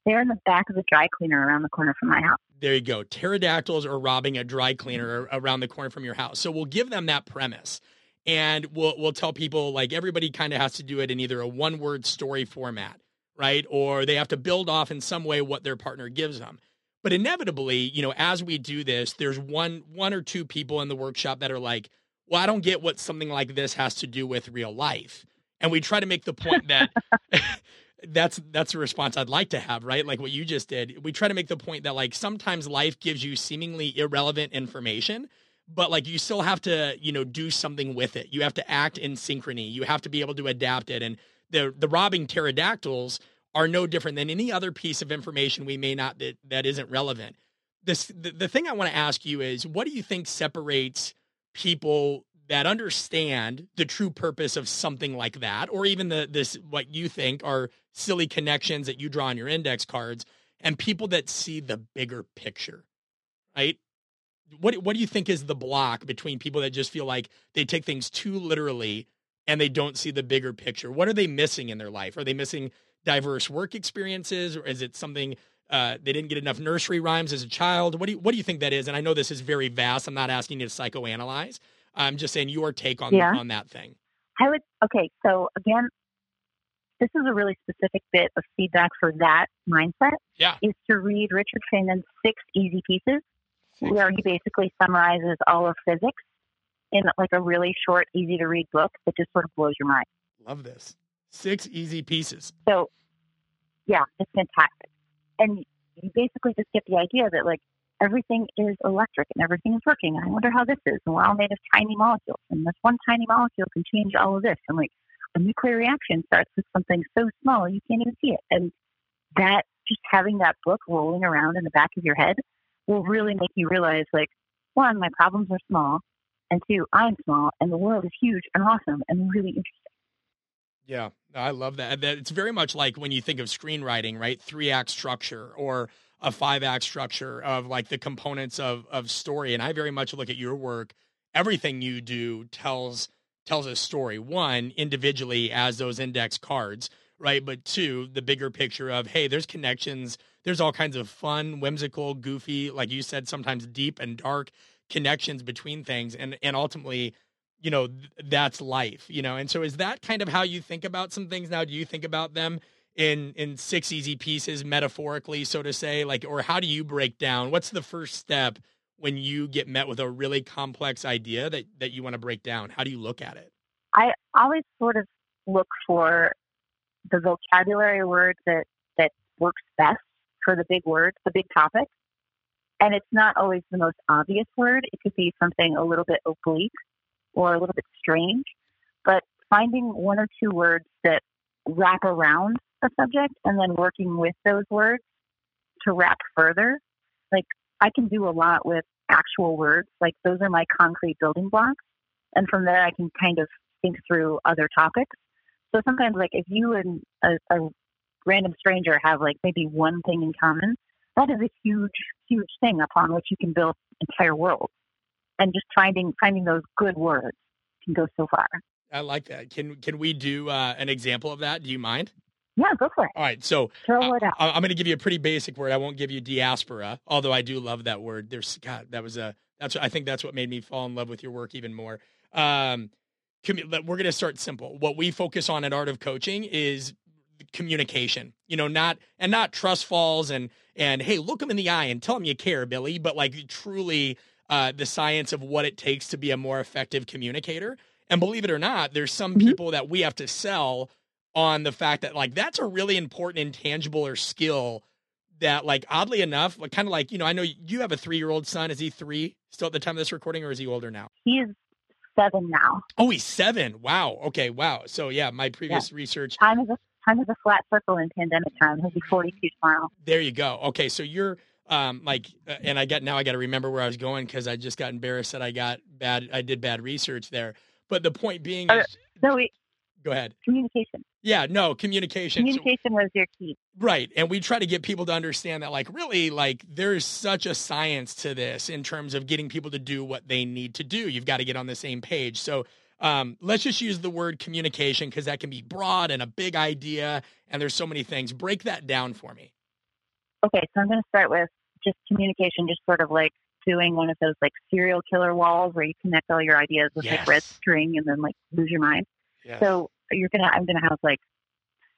They're in the back of the dry cleaner around the corner from my house there you go. Pterodactyls are robbing a dry cleaner around the corner from your house. So we'll give them that premise. And we'll we'll tell people like everybody kind of has to do it in either a one word story format, right? Or they have to build off in some way what their partner gives them. But inevitably, you know, as we do this, there's one one or two people in the workshop that are like, "Well, I don't get what something like this has to do with real life." And we try to make the point that [laughs] that's that's a response I'd like to have, right? Like what you just did. We try to make the point that like sometimes life gives you seemingly irrelevant information, but like you still have to, you know, do something with it. You have to act in synchrony. You have to be able to adapt it. And the the robbing pterodactyls are no different than any other piece of information we may not that, that isn't relevant. This the, the thing I want to ask you is what do you think separates people that understand the true purpose of something like that, or even the this what you think are silly connections that you draw on your index cards, and people that see the bigger picture, right? What what do you think is the block between people that just feel like they take things too literally and they don't see the bigger picture? What are they missing in their life? Are they missing diverse work experiences, or is it something uh, they didn't get enough nursery rhymes as a child? What do you what do you think that is? And I know this is very vast. I'm not asking you to psychoanalyze, I'm just saying your take on yeah. on that thing. I would okay. So again, this is a really specific bit of feedback for that mindset. Yeah, is to read Richard Feynman's Six Easy Pieces, six. where he basically summarizes all of physics in like a really short, easy to read book that just sort of blows your mind. Love this. Six easy pieces. So, yeah, it's fantastic, and you basically just get the idea that like everything is electric and everything is working. I wonder how this is. And we're all made of tiny molecules. And this one tiny molecule can change all of this. And like a nuclear reaction starts with something so small you can't even see it. And that just having that book rolling around in the back of your head will really make you realize like, one, my problems are small. And two, I'm small and the world is huge and awesome and really interesting. Yeah, I love. That it's very much like when you think of screenwriting, right? Three act structure or a five act structure of like the components of of story. And I very much look at your work everything you do tells tells a story. One, individually as those index cards, right? But two, the bigger picture of hey, there's connections. There's all kinds of fun, whimsical, goofy, like you said, sometimes deep and dark connections between things, and and ultimately, you know, th- that's life, you know. And so, is that kind of how you think about some things now? Do you think about them in in six easy pieces, metaphorically, so to say, like, or how do you break down? What's the first step? when you get met with a really complex idea that, that you want to break down? How do you look at it? I always sort of look for the vocabulary word that, that works best for the big words, the big topic And it's not always the most obvious word. It could be something a little bit oblique or a little bit strange. But finding one or two words that wrap around a subject and then working with those words to wrap further. Like I can do a lot with actual words. Like those are my concrete building blocks. And from there, I can kind of think through other topics. So sometimes, like if you and a, a random stranger have like maybe one thing in common, that is a huge, huge thing upon which you can build entire worlds. And just finding finding those good words can go so far. I like that. Can can we do uh, an example of that? Do you mind? Yeah, go for it. All right, so throw it out. I, am going to give you a pretty basic word. I won't give you diaspora, although I do love that word. There's God, that was a that's I think that's what made me fall in love with your work even more. Um, we're going to start simple. What we focus on at Art of Coaching is communication. You know, not and not trust falls and and hey, look them in the eye and tell them you care, Billy. But like truly, uh, the science of what it takes to be a more effective communicator. And believe it or not, there's some mm-hmm. people that we have to sell on the fact that like that's a really important intangible or skill that like oddly enough like kind of like you know i know you have a three year old son. Is he three still at the time of this recording or is he older now? He's seven now. Oh he's seven. Wow. Okay. Wow. So yeah my previous yeah. research time is a time is a flat circle in pandemic time. He'll be 42 tomorrow. There you go. Okay. So you're um like uh, and i got now i got to remember where i was going because i just got embarrassed that i got bad i did bad research there. But the point being uh, is, no wait Go ahead. Communication. Yeah, no, communication. Communication so, was your key. Right. And we try to get people to understand that, like, really, like, there's such a science to this in terms of getting people to do what they need to do. You've got to get on the same page. So, um, let's just use the word communication because that can be broad and a big idea, and there's so many things. Break that down for me. Okay, so I'm going to start with just communication, just sort of like doing one of those like serial killer walls where you connect all your ideas with yes. like red string and then like lose your mind. Yes. So you're gonna I'm gonna have like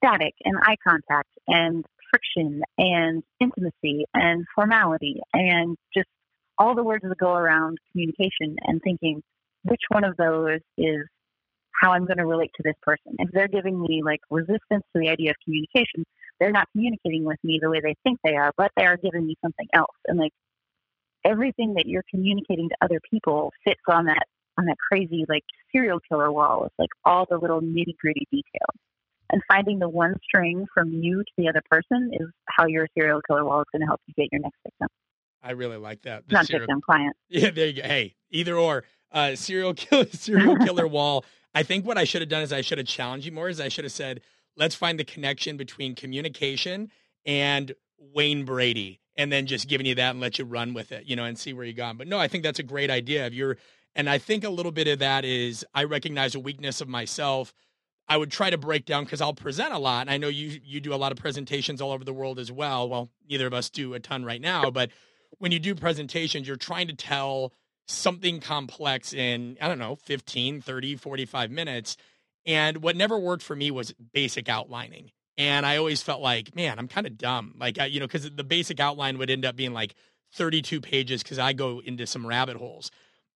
static and eye contact and friction and intimacy and formality and just all the words that go around communication and thinking which one of those is how I'm going to relate to this person. If they're giving me like resistance to the idea of communication, they're not communicating with me the way they think they are, but they are giving me something else. And like everything that you're communicating to other people fits on that on that crazy like serial killer wall with like all the little nitty gritty details. And finding the one string from you to the other person is how your serial killer wall is going to help you get your next victim. I really like that. The Not serial, victim, client. Yeah, there you go. Hey, either or. Uh, serial killer, [laughs] serial killer [laughs] wall. I think what I should have done is I should have challenged you more. Is I should have said, let's find the connection between communication and Wayne Brady, and then just giving you that and let you run with it, you know, and see where you gone. But no, I think that's a great idea. If you're and I think a little bit of that is I recognize a weakness of myself. I would try to break down because I'll present a lot. And I know you you do a lot of presentations all over the world as well. Well, neither of us do a ton right now, but when you do presentations, you're trying to tell something complex in, I don't know, 15, 30, 45 minutes. And what never worked for me was basic outlining. And I always felt like, man, I'm kind of dumb. Like, you know, because the basic outline would end up being like 32 pages because I go into some rabbit holes.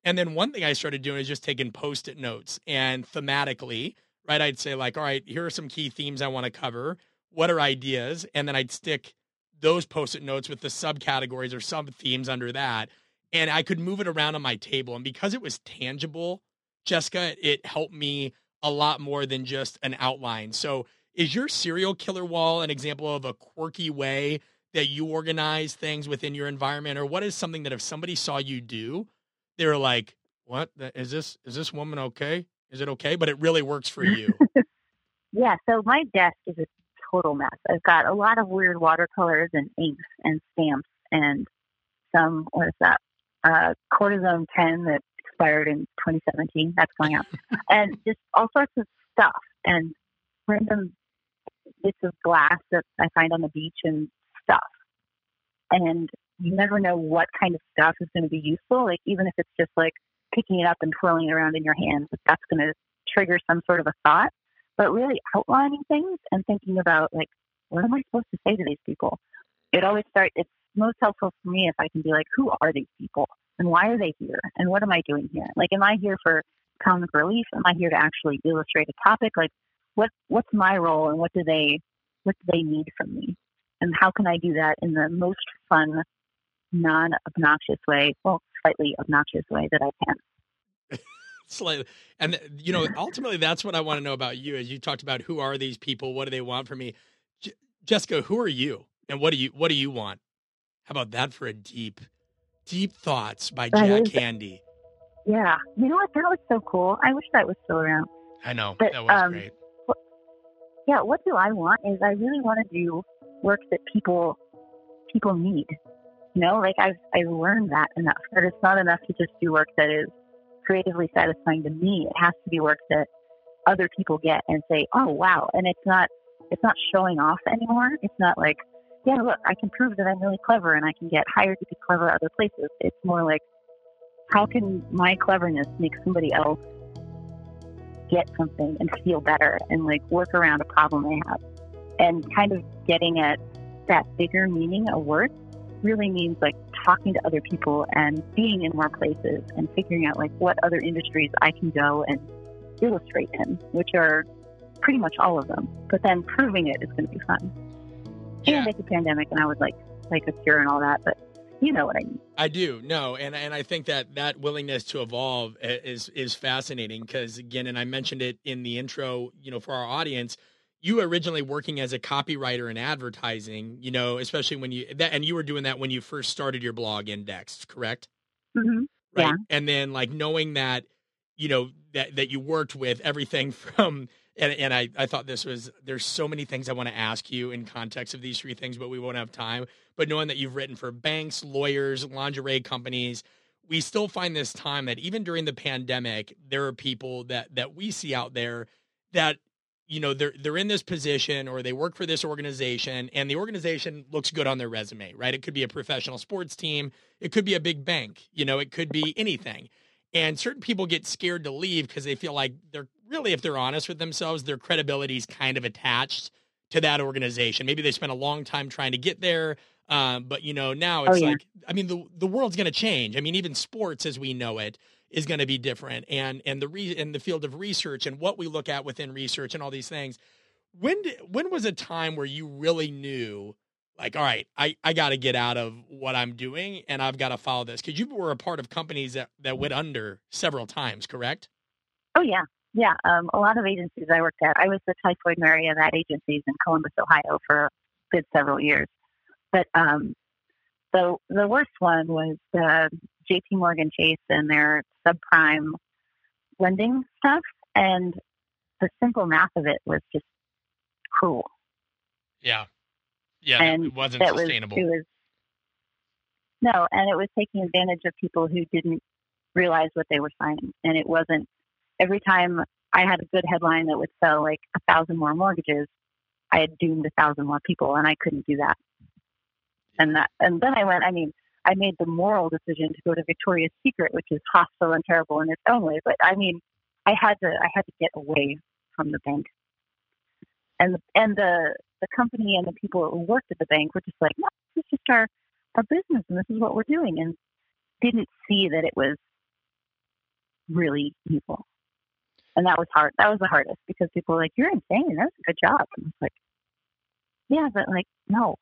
And then one thing I started doing is just taking post it notes and thematically, right? I'd say, like, all right, here are some key themes I want to cover. What are ideas? And then I'd stick those post it notes with the subcategories or sub themes under that. And I could move it around on my table. And because it was tangible, Jessica, it helped me a lot more than just an outline. So, is your serial killer wall an example of a quirky way that you organize things within your environment? Or what is something that if somebody saw you do, they were like, "What is this? Is this woman okay? Is it okay?" But it really works for [laughs] you. yeah. So my desk is a total mess. I've got a lot of weird watercolors and inks and stamps and some what is that? Uh, cortisone pen that expired in 2017. That's going out, and [laughs] just all sorts of stuff and random bits of glass that I find on the beach and stuff. And you never know what kind of stuff is going to be useful. Like even if it's just like picking it up and twirling it around in your hands, that's going to trigger some sort of a thought. But really outlining things and thinking about like, what am I supposed to say to these people? It always starts. It's most helpful for me if I can be like, who are these people and why are they here and what am I doing here? Like, am I here for comic relief? Am I here to actually illustrate a topic? Like, what what's my role and what do they what do they need from me? And how can I do that in the most fun, non obnoxious way, well, slightly obnoxious way that I can. [laughs] slightly. And you know ultimately that's what i want to know about you as you talked about who are these people what do they want from me? J- jessica who are you? And what do you what do you want? How about that for a deep deep thoughts by that jack is, Handey yeah. You know what? That was so cool. I wish that was still around. I know. But, that was um, great. yeah, what do I want is I really want to do work that people people need. You know, like I've I've learned that enough. That it's not enough to just do work that is creatively satisfying to me. It has to be work that other people get and say, "Oh, wow!" And it's not it's not showing off anymore. It's not like, "Yeah, look, I can prove that I'm really clever and I can get hired to be clever other places." It's more like, "How can my cleverness make somebody else get something and feel better and like work around a problem they have. And kind of getting at that bigger meaning of work really means like talking to other people and being in more places and figuring out like what other industries I can go and illustrate in, which are pretty much all of them. But then proving it is going to be fun. Yeah. And it's a pandemic, and I would like like a cure and all that, but you know what I mean. I do. No, and and I think that that willingness to evolve is is fascinating because again, and I mentioned it in the intro, you know, for our audience, you originally working as a copywriter in advertising, you know, especially when you that and you were doing that when you first started your blog Indexed, correct? Mm-hmm. Right. Yeah. And then like knowing that, you know, that that you worked with everything [laughs] from and and I, I thought this was there's so many things I want to ask you in context of these three things, but we won't have time. But knowing that you've written for banks, lawyers, lingerie companies, we still find this time that even during the pandemic, there are people that that we see out there that you know they're they're in this position or they work for this organization and the organization looks good on their resume, right? It could be a professional sports team, it could be a big bank, you know, it could be anything. And certain people get scared to leave because they feel like they're really, if they're honest with themselves, their credibility is kind of attached to that organization. Maybe they spent a long time trying to get there. Um, but you know, now oh, it's oh, yeah. like, I mean, the the world's going to change. I mean, even sports as we know it is going to be different, and and the re- in the field of research and what we look at within research and all these things. When did, when was a time where you really knew like, all right, I, I got to get out of what I'm doing and I've got to follow this? Because you were a part of companies that, that went under several times, correct? Oh, yeah. Yeah. Um, a lot of agencies I worked at, I was the typhoid Mary of that agencies in Columbus, Ohio for a good several years. But um, the, the worst one was the JP Morgan Chase and their subprime lending stuff. And the simple math of it was just cruel. Yeah. Yeah, and it wasn't sustainable. Was, it was, no, and it was taking advantage of people who didn't realize what they were signing. And it wasn't every time I had a good headline that would sell like a thousand more mortgages, I had doomed a thousand more people, and I couldn't do that. And that, and then I went. I mean, I made the moral decision to go to Victoria's Secret, which is hostile and terrible in its own way. But I mean, I had to, I had to get away from the bank, and and the the company and the people who worked at the bank were just like, no, this is just our, our business and this is what we're doing. And didn't see that it was really evil. And that was hard. That was the hardest because people were like, you're insane. That's a good job. And I was like, yeah, but like, no.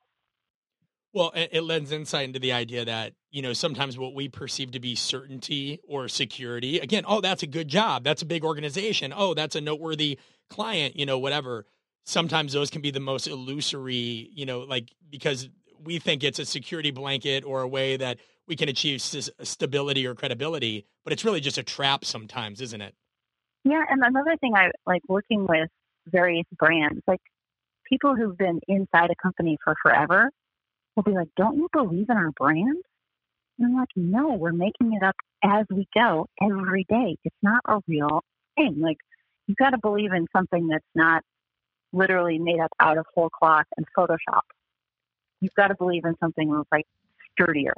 Well, it lends insight into the idea that, you know, sometimes what we perceive to be certainty or security, again, oh, that's a good job. That's a big organization. Oh, that's a noteworthy client, you know, whatever sometimes those can be the most illusory, you know, like because we think it's a security blanket or a way that we can achieve stability or credibility, but it's really just a trap sometimes, isn't it? Yeah, and another thing I like working with various brands, like people who've been inside a company for forever will be like, "Don't you believe in our brand?" And I'm like, no, we're making it up as we go every day. It's not a real thing. Like, you've got to believe in something that's not literally made up out of whole cloth and Photoshop. You've got to believe in something that's like sturdier.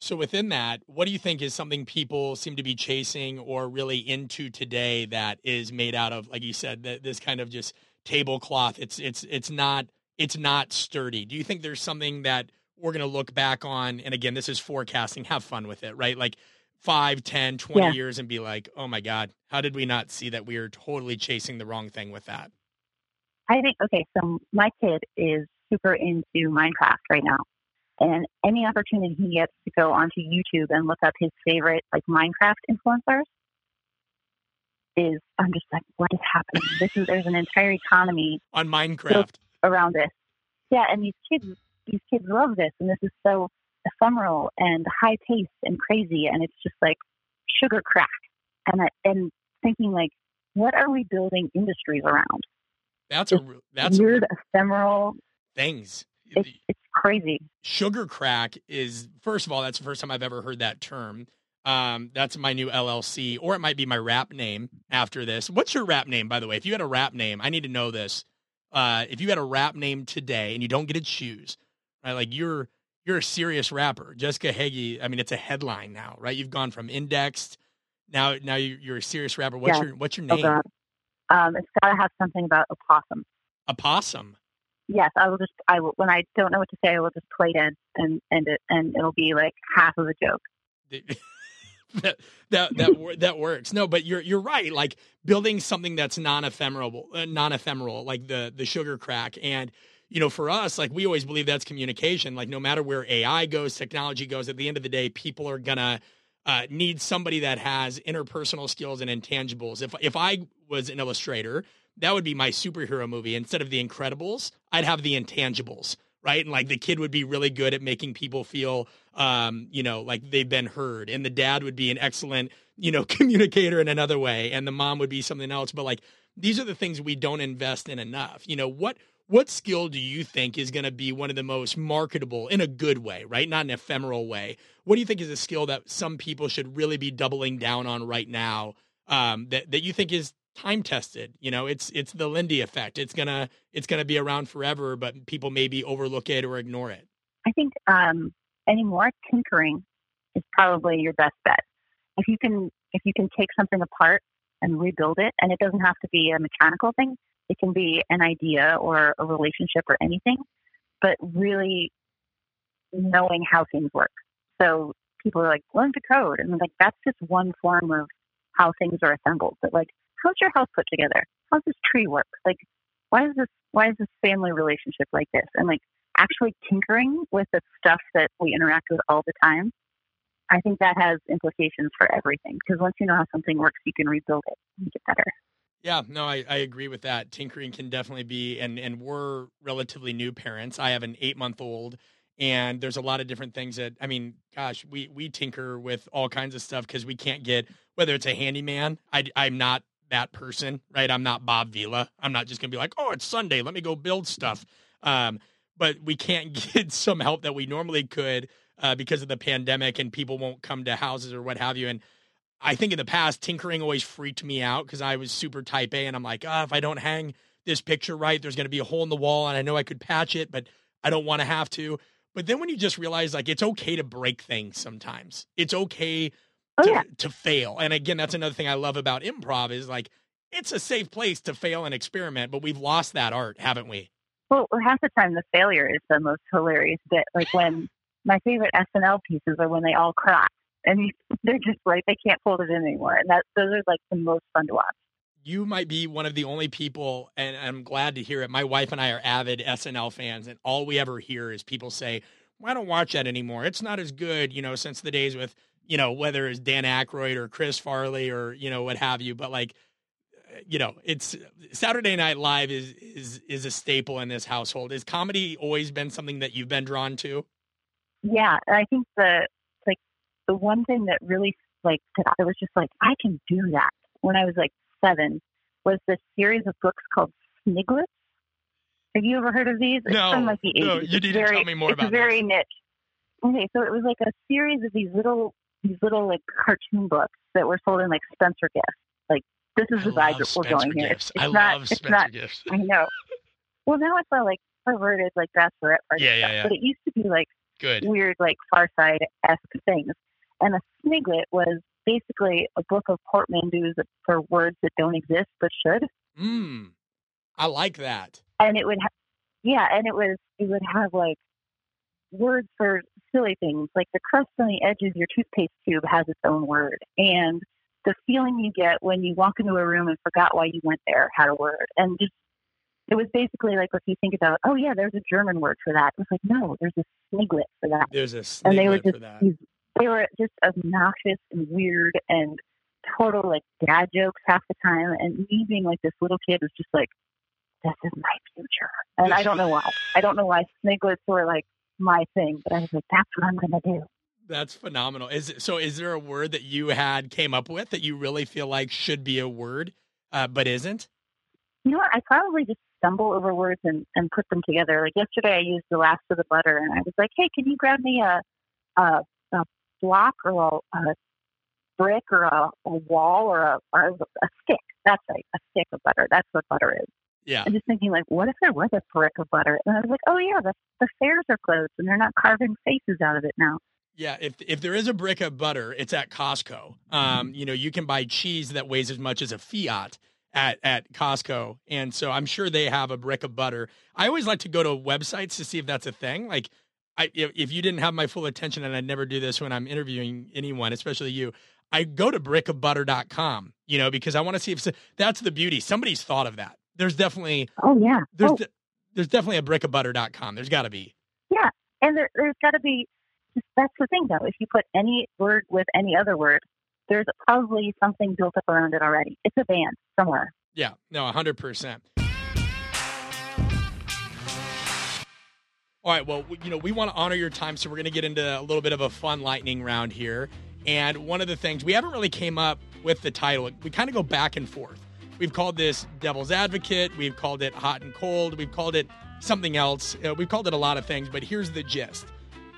So within that, what do you think is something people seem to be chasing or really into today that is made out of, like you said, this kind of just tablecloth? It's it's it's not it's not sturdy. Do you think there's something that we're going to look back on? And again, this is forecasting. Have fun with it, right? Like five, ten, twenty yeah. years and be like, oh my God, how did we not see that we were totally chasing the wrong thing with that? I think, okay, so my kid is super into Minecraft right now. And any opportunity he gets to go onto YouTube and look up his favorite like Minecraft influencers is I'm just like, what is happening? This is there's an entire economy on Minecraft around this. Yeah, and these kids these kids love this and this is so ephemeral and high paced and crazy and it's just like sugar crack. And I, and thinking like, what are we building industries around? That's a that's weird a, ephemeral things. It's, it's crazy. Sugar crack is first of all, that's the first time I've ever heard that term. Um, that's my new LLC, or it might be my rap name after this. What's your rap name, by the way? If you had a rap name, I need to know this. Uh, if you had a rap name today and you don't get to choose, right? Like you're you're a serious rapper, Jessica Hagy. I mean, it's a headline now, right? You've gone from indexed now. Now you're a serious rapper. What's yeah. your What's your oh, name? Oh, um, it's got to have something about a possum. A possum yes, I will just I will when I don't know what to say, I will just play dead and end it, and it'll be like half of a joke. [laughs] [laughs] that that that that works. No, but you're you're right. Like building something that's non ephemeral, uh, non ephemeral, like the the sugar crack, and you know, for us, like we always believe that's communication. Like no matter where AI goes, technology goes, at the end of the day, people are gonna. Uh, need somebody that has interpersonal skills and intangibles. If if I was an illustrator that would be my superhero movie. Instead of the Incredibles, I'd have the Intangibles, right? And like the kid would be really good at making people feel, um, you know, like they've been heard. And the dad would be an excellent, you know, [laughs] communicator in another way. And the mom would be something else. But like these are the things we don't invest in enough. You know, what what skill do you think is going to be one of the most marketable in a good way, right? Not an ephemeral way. What do you think is a skill that some people should really be doubling down on right now um, that that you think is time tested. You know, it's it's the Lindy effect. It's gonna it's gonna be around forever, but people maybe overlook it or ignore it. I think um, anymore tinkering is probably your best bet. If you can if you can take something apart and rebuild it, and it doesn't have to be a mechanical thing. It can be an idea or a relationship or anything, but really knowing how things work. So people are like, learn to code. And like, that's just one form of how things are assembled. But like, how's your house put together? How's this tree work? Like, why is this why is this family relationship like this? And like actually tinkering with the stuff that we interact with all the time, I think that has implications for everything. Because once you know how something works, you can rebuild it and get better. Yeah, no, I, I agree with that. Tinkering can definitely be, and and we're relatively new parents. I have an eight month old, and there's a lot of different things that I mean, gosh, we we tinker with all kinds of stuff because we can't get whether it's a handyman. I I'm not that person, right? I'm not Bob Vila. I'm not just going to be like, oh, it's Sunday. Let me go build stuff. Um, but we can't [laughs] get some help that we normally could uh, because of the pandemic and people won't come to houses or what have you. And I think in the past, tinkering always freaked me out because I was super type A and I'm like, oh, if I don't hang this picture right, there's going to be a hole in the wall and I know I could patch it, but I don't want to have to. But then when you just realize like it's okay to break things sometimes, it's okay oh, to, yeah. to fail. And again, that's another thing I love about improv is like it's a safe place to fail and experiment, but we've lost that art, haven't we? Well, half the time the failure is the most hilarious bit. Like when my favorite SNL pieces are when they all cry and [laughs] they're just like they can't hold it in anymore, and that those are like the most fun to watch. You might be one of the only people, and I'm glad to hear it. My wife and I are avid SNL fans, and all we ever hear is people say, "Well, I don't watch that anymore. It's not as good." You know, since the days with you know, whether it's Dan Aykroyd or Chris Farley or, you know, what have you. But like, you know, it's Saturday Night Live is is is a staple in this household. Has comedy always been something that you've been drawn to? Yeah, I think the like the one thing that really like that I was just like I can do that when I was like seven was this series of books called Sniglets. Have you ever heard of these? No, it's from like the 80s. no, you need very, to tell me more about. It's very this. niche. Okay, so it was like a series of these little these little like cartoon books that were sold in like Spencer gifts. Like this is the vibe that we're going here. It's, It's, I not, love it's Spencer not, gifts. I know. Well, now it's all like perverted, like bachelorette party Yeah, yeah, stuff. yeah. But it used to be like Good. weird, like Far Side esque things. And a sniglet was basically a book of portmanteaus for words that don't exist but should. Mm. I like that. And it would, ha- yeah, and it was it would have like words for silly things, like the crust on the edge of your toothpaste tube has its own word, and the feeling you get when you walk into a room and forgot why you went there had a word, and just it was basically like if you think about, oh yeah, there's a German word for that. It was like no, there's a sniglet for that. There's a and they were just for that. these, they were just obnoxious and weird and total like dad jokes half the time. And me being like this little kid was just like, this is my future. And I don't know why. I don't know why sniglets were like my thing, but I was like, that's what I'm gonna do. That's phenomenal. Is it, so? Is there a word that you had came up with that you really feel like should be a word, uh, but isn't? You know what? I probably just stumble over words and, and put them together. Like yesterday, I used the last of the butter, and I was like, "Hey, can you grab me a a, a block or a, a brick or a, a wall or a, or a stick?" That's right, a stick of butter. That's what butter is. Yeah. I'm just thinking, like, what if there was a brick of butter? And I was like, "Oh yeah, the the fairs are closed, and they're not carving faces out of it now." Yeah, if if there is a brick of butter, it's at Costco. Um, you know, you can buy cheese that weighs as much as a Fiat at at Costco, and so I'm sure they have a brick of butter. I always like to go to websites to see if that's a thing. Like, I if, if you didn't have my full attention, and I'd never do this when I'm interviewing anyone, especially you, I go to brickofbutter.com. You know, because I want to see if that's the beauty. Somebody's thought of that. There's definitely Oh yeah, there's oh, de- there's definitely a brickofbutter.com. There's got to be. yeah, and there, there's got to be. That's the thing, though. If you put any word with any other word, there's probably something built up around it already. It's a band somewhere. Yeah, no, 100%. All right, well, you know, we want to honor your time, so we're going to get into a little bit of a fun lightning round here. And one of the things we haven't really came up with the title. We kind of go back and forth. We've called this Devil's Advocate, we've called it Hot and Cold, we've called it something else. Uh, we've called it a lot of things, but here's the gist.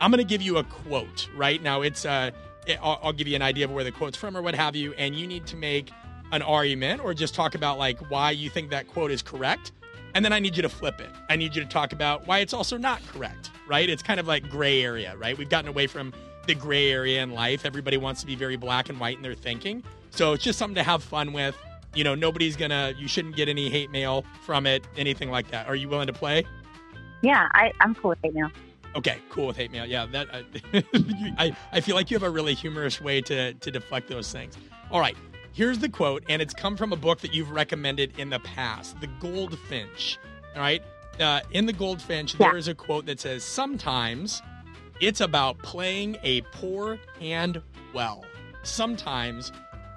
I'm going to give you a quote, right? Now it's uh it, I'll, I'll give you an idea of where the quote's from or what have you, and you need to make an argument or just talk about like why you think that quote is correct. And then I need you to flip it. I need you to talk about why it's also not correct, right? It's kind of like gray area, right? We've gotten away from the gray area in life. Everybody wants to be very black and white in their thinking. So it's just something to have fun with. You know, nobody's gonna, you shouldn't get any hate mail from it, anything like that. Are you willing to play? Yeah, I, I'm cool with hate mail. Okay, cool with hate mail. Yeah, that uh, [laughs] I I feel like you have a really humorous way to to deflect those things. All right, here's the quote, and it's come from a book that you've recommended in the past, The Goldfinch. All right, uh, in The Goldfinch, Yeah. there is a quote that says, "Sometimes it's about playing a poor hand well. Sometimes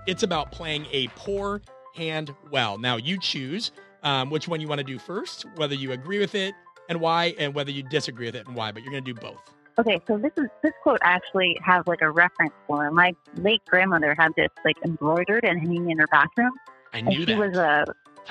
it's about playing a poor hand well." Now you choose um, which one you want to do first, whether you agree with it and why, and whether you disagree with it and why. But you're going to do both. Okay, so this is this quote actually has like a reference for it. my late grandmother had this like embroidered and hanging in her bathroom, I knew and she that. was a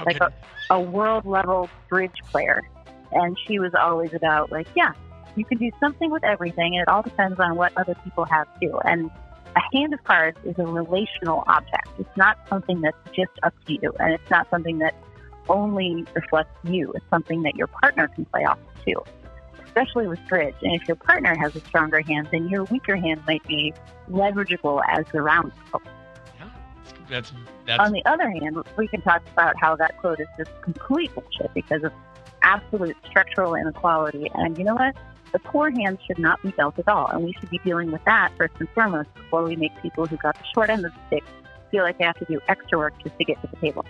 like okay. a world level bridge player, and she was always about like, yeah, you can do something with everything, and it all depends on what other people have too. And a hand of cards is a relational object. It's not something that's just up to you, and it's not something that only reflects you. It's something that your partner can play off of too, especially with bridge. And if your partner has a stronger hand, then your weaker hand might be leverageable as the round goes. Yeah, that's that's On the other hand, we can talk about how that quote is just complete bullshit because of absolute structural inequality. And you know what? The poor hand should not be dealt at all, and we should be dealing with that first and foremost before we make people who got the short end of the stick feel like they have to do extra work just to get to the table.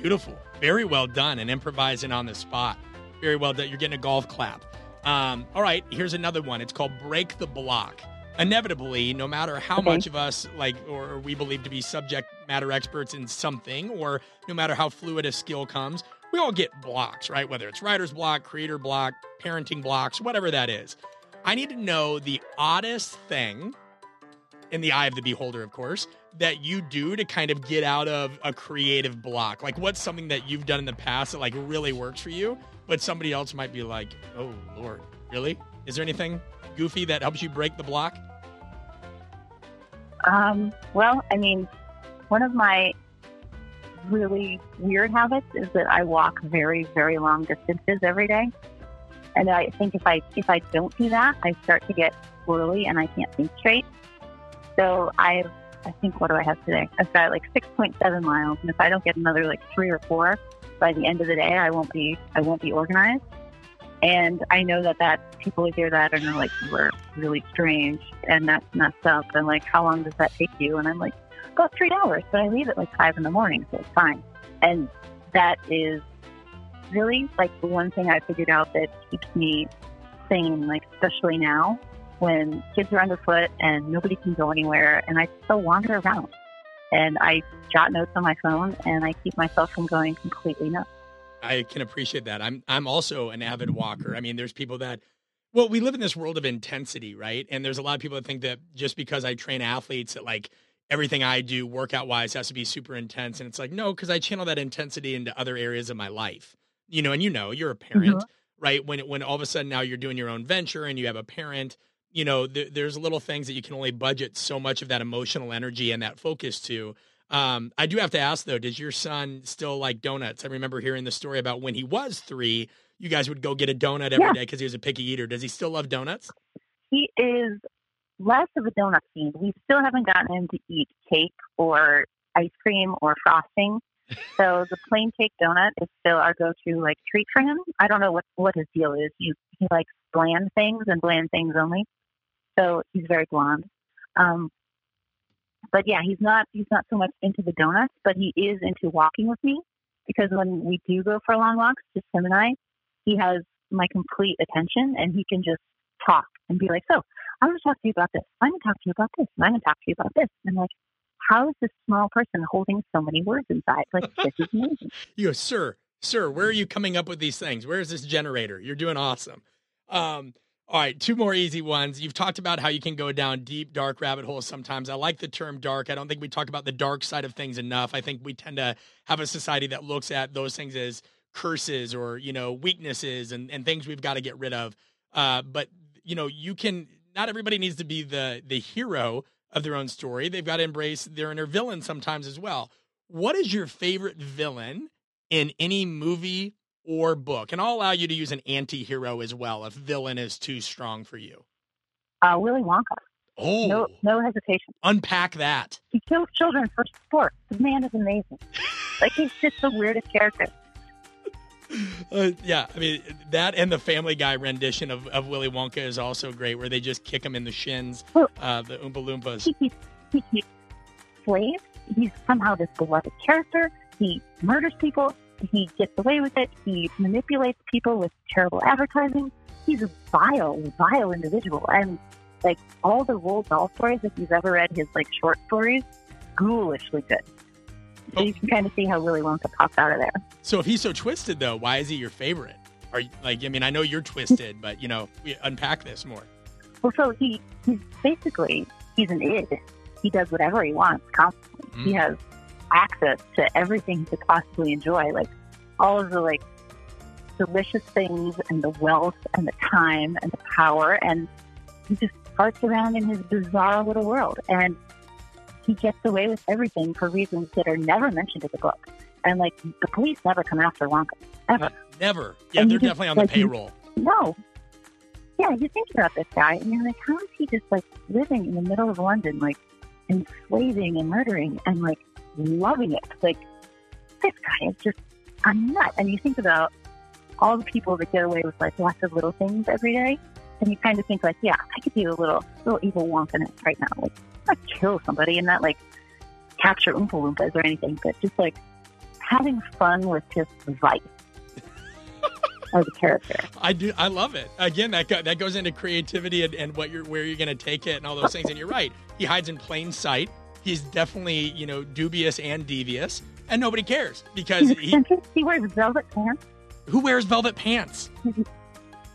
beautiful. Very well done and improvising on the spot. Very well done. You're getting a golf clap. Um, all right, here's another one. It's called Break the Block. Inevitably, no matter how Okay. much of us like or we believe to be subject matter experts in something, or no matter how fluid a skill comes, we all get blocks, right? Whether it's writer's block, creator block, parenting blocks, whatever that is. I need to know the oddest thing in the eye of the beholder, of course, that you do to kind of get out of a creative block? Like, what's something that you've done in the past that like really works for you, but somebody else might be like, "Oh Lord, really?" Is there anything goofy that helps you break the block? Um, well, I mean, one of my really weird habits is that I walk very, very long distances every day. And I think if I if I don't do that, I start to get squirrely and I can't think straight. So I I think what do I have today? I've got like 6.7 miles, and if I don't get another like three or four by the end of the day, I won't be I won't be organized. And I know that that people hear that and they're like, are really strange and that's messed up. And like, how long does that take you? And I'm like, about three hours, but I leave at like five in the morning, so it's fine. And that is really like the one thing I figured out that keeps me sane, like especially now when kids are underfoot and nobody can go anywhere and I still wander around. And I jot notes on my phone and I keep myself from going completely nuts. I can appreciate that. I'm I'm also an avid walker. I mean, there's people that well, we live in this world of intensity, right? And there's a lot of people that think that just because I train athletes that like everything I do workout wise has to be super intense. And it's like, no, because I channel that intensity into other areas of my life. You know, and you know, you're a parent, mm-hmm. right? When when all of a sudden now you're doing your own venture and you have a parent, you know, th- there's little things that you can only budget so much of that emotional energy and that focus to. Um, I do have to ask though, does your son still like donuts? I remember hearing the story about when he was three, you guys would go get a donut every yeah. day because he was a picky eater. Does he still love donuts? He is less of a donut fiend. We still haven't gotten him to eat cake or ice cream or frosting. [laughs] So the plain cake donut is still our go-to like treat for him. I don't know what what his deal is. He he likes bland things and bland things only. So he's very blonde. Um, but yeah, he's not he's not so much into the donuts, but he is into walking with me because when we do go for long walks, just him and I, he has my complete attention and he can just talk and be like, "So, I'm going to talk to you about this. I'm going to talk to you about this. I'm going to talk to you about this." And like, how is this small person holding so many words inside? Like, [laughs] this is amazing. you go, sir, sir, where are you coming up with these things? Where is this generator? You're doing awesome. Um, all right, two more easy ones. You've talked about how you can go down deep, dark rabbit holes sometimes. I like the term dark. I don't think we talk about the dark side of things enough. I think we tend to have a society that looks at those things as curses or, you know, weaknesses and, and things we've got to get rid of. Uh, but, you know, you can, not everybody needs to be the, the hero of their own story. They've got to embrace their inner villain sometimes as well. What is your favorite villain in any movie or book? And I'll allow you to use an anti hero as well if villain is too strong for you. Uh, Willy Wonka. Oh, no, no hesitation. Unpack that. He kills children for sport. The man is amazing. like he's just the weirdest character. [laughs] Uh, yeah, I mean that and the Family Guy rendition of, of Willy Wonka is also great, where they just kick him in the shins. Uh, the Oompa Loompas. He keeps, he keeps. He's somehow this beloved character. He murders people he gets away with it. He manipulates people with terrible advertising. He's a vile, vile individual. And like all the Roald Dahl stories, if you've ever read his like short stories, ghoulishly good. So you can kind of see how Willy Wonka pops out of there. So if he's so twisted, though, why is he your favorite? Are you, like, I mean, I know you're twisted, but you know, we unpack this more. Well, so he he's basically he's an id. He does whatever he wants constantly. Mm. He has access to everything to possibly enjoy, like all of the like delicious things and the wealth and the time and the power, and he just farts around in his bizarre little world, and he gets away with everything for reasons that are never mentioned in the book. And like the police never come after Wonka ever. Uh, never. Yeah, and they're definitely just, on the like, payroll. no. Yeah, you think about this guy, and you're like, how is he just like living in the middle of London, like enslaving and murdering and like loving it. Like, this guy is just a nut. And you think about all the people that get away with like lots of little things every day, and you kind of think like, yeah, I could do a little little evil wonkiness right now. Like, not kill somebody and not like capture Oompa Loompas or anything, but just like having fun with just vice [laughs] as a character. I do. I love it. Again, that go, that goes into creativity and, and what you're where you're going to take it and all those things. And you're right. He hides in plain sight he's definitely you know dubious and devious, and nobody cares because he, he wears velvet pants. Who wears velvet pants?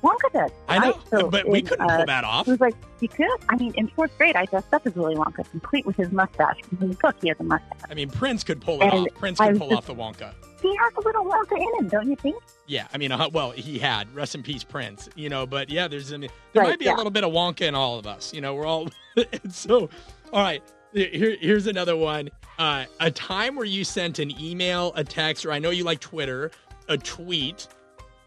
Wonka does. I know, so but we couldn't uh, pull that off. He was like, you could. I mean, in fourth grade, I dressed up as Willy Wonka, complete with his mustache. In book, he has a mustache. I mean, Prince could pull it and off. Prince could pull just, off the Wonka. he has a little Wonka in him, don't you think? Yeah, I mean, uh, well, he had rest in peace, Prince. You know, but yeah, there's I mean, there Right, might be yeah. a little bit of Wonka in all of us. You know, we're all [laughs] so. All right, here, here's another one. Uh, a time where you sent an email, a text, or I know you like Twitter, a tweet,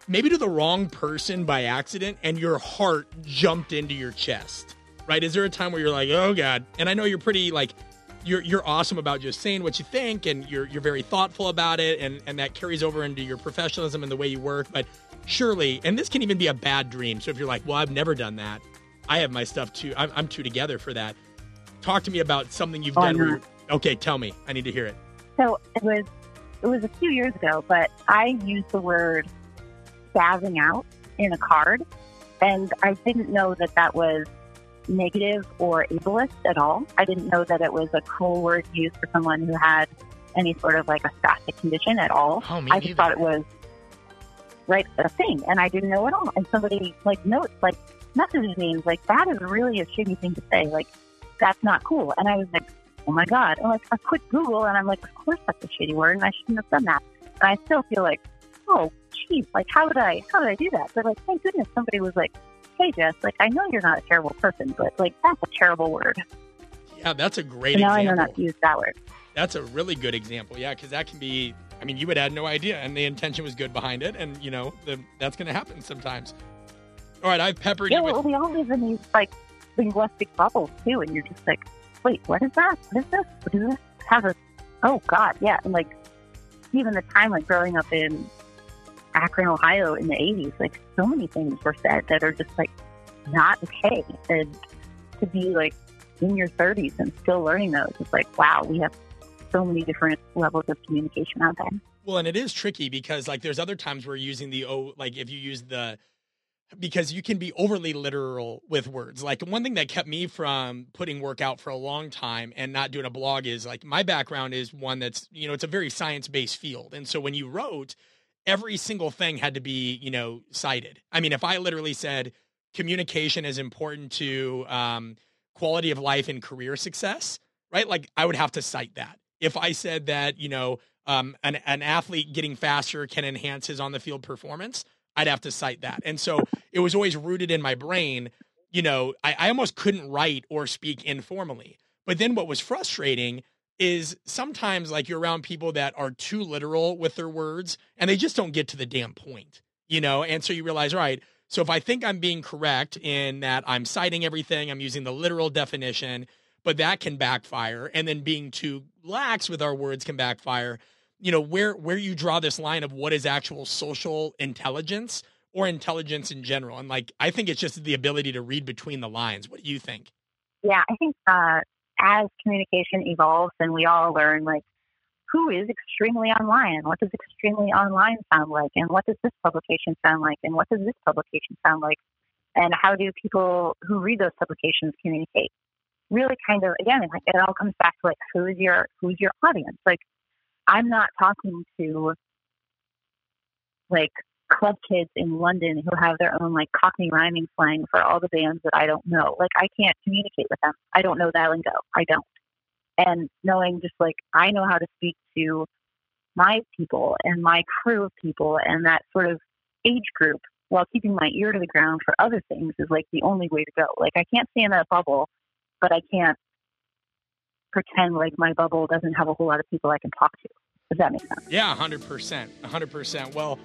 maybe to the wrong person by accident, and your heart jumped into your chest. Right? Is there a time where you're like, oh god? And I know you're pretty like you're you're awesome about just saying what you think and you're you're very thoughtful about it and and that carries over into your professionalism and the way you work. But surely and this can even be a bad dream. So if you're like well i've never done that. I have my stuff too. I'm, I'm too together for that. Talk to me about something you've Oh, done where okay tell me. I need to hear it. So it was it was a few years ago, but I used the word spazzing out in a card, and I didn't know that that was negative or ableist at all. I didn't know that it was a cool word used for someone who had any sort of like a spastic condition at all. oh I just neither. thought it was right a thing, and I didn't know at all. And somebody like notes like messages me like that is really a shitty thing to say. Like that's not cool. And I was like, oh my god. And like I quit Google, and I'm like, of course that's a shitty word, and I shouldn't have done that. And I still feel like, oh, geez, like how did I how did I do that? But like, thank goodness somebody was like. Hey Jess, like I know you're not a terrible person, but like that's a terrible word. yeah that's a great So now I know not to use that word. That's a really good example. Yeah, because that can be. I mean, you would had no idea, and the intention was good behind it, and you know the, that's going to happen sometimes. All right, I've peppered Yeah, you with. well, we all live in these like linguistic bubbles too, and you're just like, wait, what is that? What is this? What is this? A, oh God, yeah, and like even the time like growing up in Akron, Ohio in the '80s, like so many things were said that are just like not okay, and to be like in your 30s and still learning those, it's like, wow, we have so many different levels of communication out there. Well, and it is tricky because like there's other times where using the oh like if you use the because you can be overly literal with words. Like one thing that kept me from putting work out for a long time and not doing a blog is like my background is one that's, you know, it's a very science-based field. And so when you wrote, every single thing had to be, you know, cited. I mean, if I literally said communication is important to um, quality of life and career success, right? Like I would have to cite that. If I said that, you know, um, an, an athlete getting faster can enhance his on the field performance, I'd have to cite that. And so it was always rooted in my brain. You know, I, I almost couldn't write or speak informally. But then what was frustrating is sometimes like you're around people that are too literal with their words and they just don't get to the damn point, you know? And so you realize, right, so if I think I'm being correct in that I'm citing everything, I'm using the literal definition, but that can backfire. And then being too lax with our words can backfire. You know, where where you draw this line of what is actual social intelligence or intelligence in general. And like I think it's just the ability to read between the lines. What do you think? Yeah, I think uh, as communication evolves and we all learn, like, who is extremely online and what does extremely online sound like and what does this publication sound like and what does this publication sound like and how do people who read those publications communicate? Really kind of, again, like, it all comes back to like, who's your, who's your audience? Like, I'm not talking to like club kids in London who have their own like Cockney rhyming slang for all the bands that I don't know. Like I can't communicate with them. I don't know that lingo. I don't. And knowing just like I know how to speak to my people and my crew of people and that sort of age group while keeping my ear to the ground for other things is like the only way to go. Like I can't stay in that bubble, but I can't pretend like my bubble doesn't have a whole lot of people I can talk to. Does that make sense? Yeah, 100%. 100%. Well,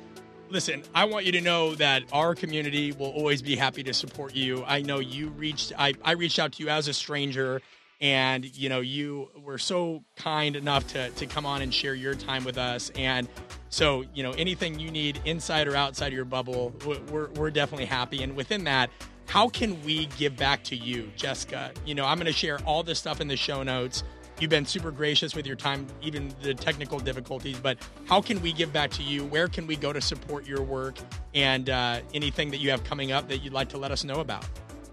listen, I want you to know that our community will always be happy to support you. I know you reached I, I reached out to you as a stranger and you know you were so kind enough to to come on and share your time with us. And so you know anything you need inside or outside of your bubble we're- we're, definitely happy. And within that how can we give back to you jessica? You know i'm going to share all this stuff in the show notes You've been super gracious with your time, even the technical difficulties. But how can we give back to you? Where can we go to support your work and uh, anything that you have coming up that you'd like to let us know about?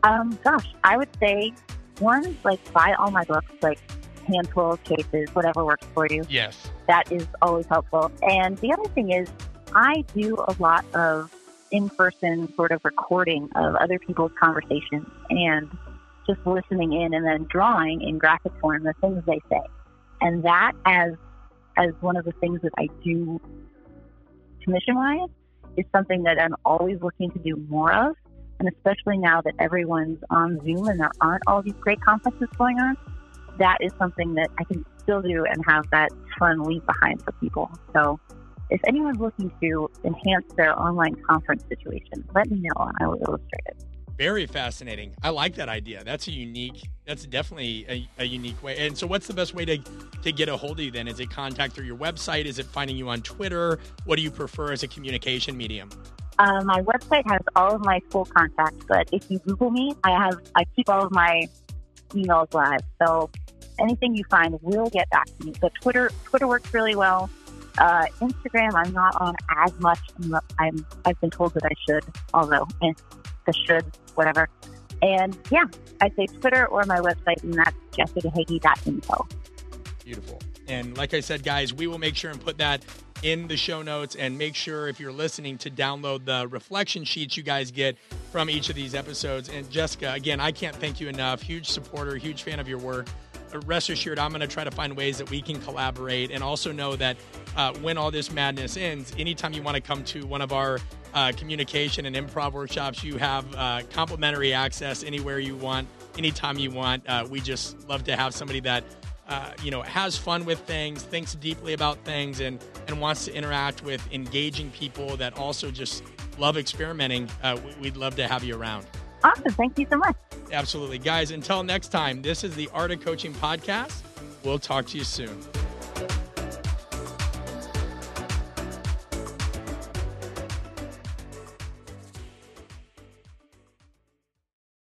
Um, gosh, I would say one, like buy all my books, like handful of cases, whatever works for you. Yes. That is always helpful. And the other thing is, I do a lot of in-person sort of recording of other people's conversations and just listening in and then drawing in graphic form the things they say. And that as as one of the things that I do commission wise is something that I'm always looking to do more of. And especially now that everyone's on Zoom and there aren't all these great conferences going on, that is something that I can still do and have that fun leave behind for people. So if anyone's looking to enhance their online conference situation, let me know and I will illustrate it. Very fascinating. I like that idea. That's a unique. That's definitely a, a, unique way. And so, what's the best way to to get a hold of you? Then is it contact through your website? Is it finding you on Twitter? What do you prefer as a communication medium? Uh, my website has all of my full contacts, but if you Google me, I have I keep all of my emails live. So anything you find will get back to me. But Twitter Twitter works really well. Uh, Instagram, I'm not on as much. I'm, i have been told that I should, although should whatever. And yeah, I'd say Twitter or my website, and that's jessicahagy.info. Beautiful. And like I said, guys, we will make sure and put that in the show notes and make sure if you're listening to download the reflection sheets you guys get from each of these episodes. And Jessica, again, I can't thank you enough. Huge supporter, huge fan of your work. Rest assured, I'm going to try to find ways that we can collaborate and also know that uh, when all this madness ends, anytime you want to come to one of our uh, communication and improv workshops. You have uh, complimentary access anywhere you want, anytime you want. Uh, we just love to have somebody that uh, you know has fun with things, thinks deeply about things, and and wants to interact with engaging people that also just love experimenting. Uh, we'd love to have you around. Awesome. Thank you so much. Absolutely. Guys, until next time, this is the Art of Coaching Podcast. We'll talk to you soon.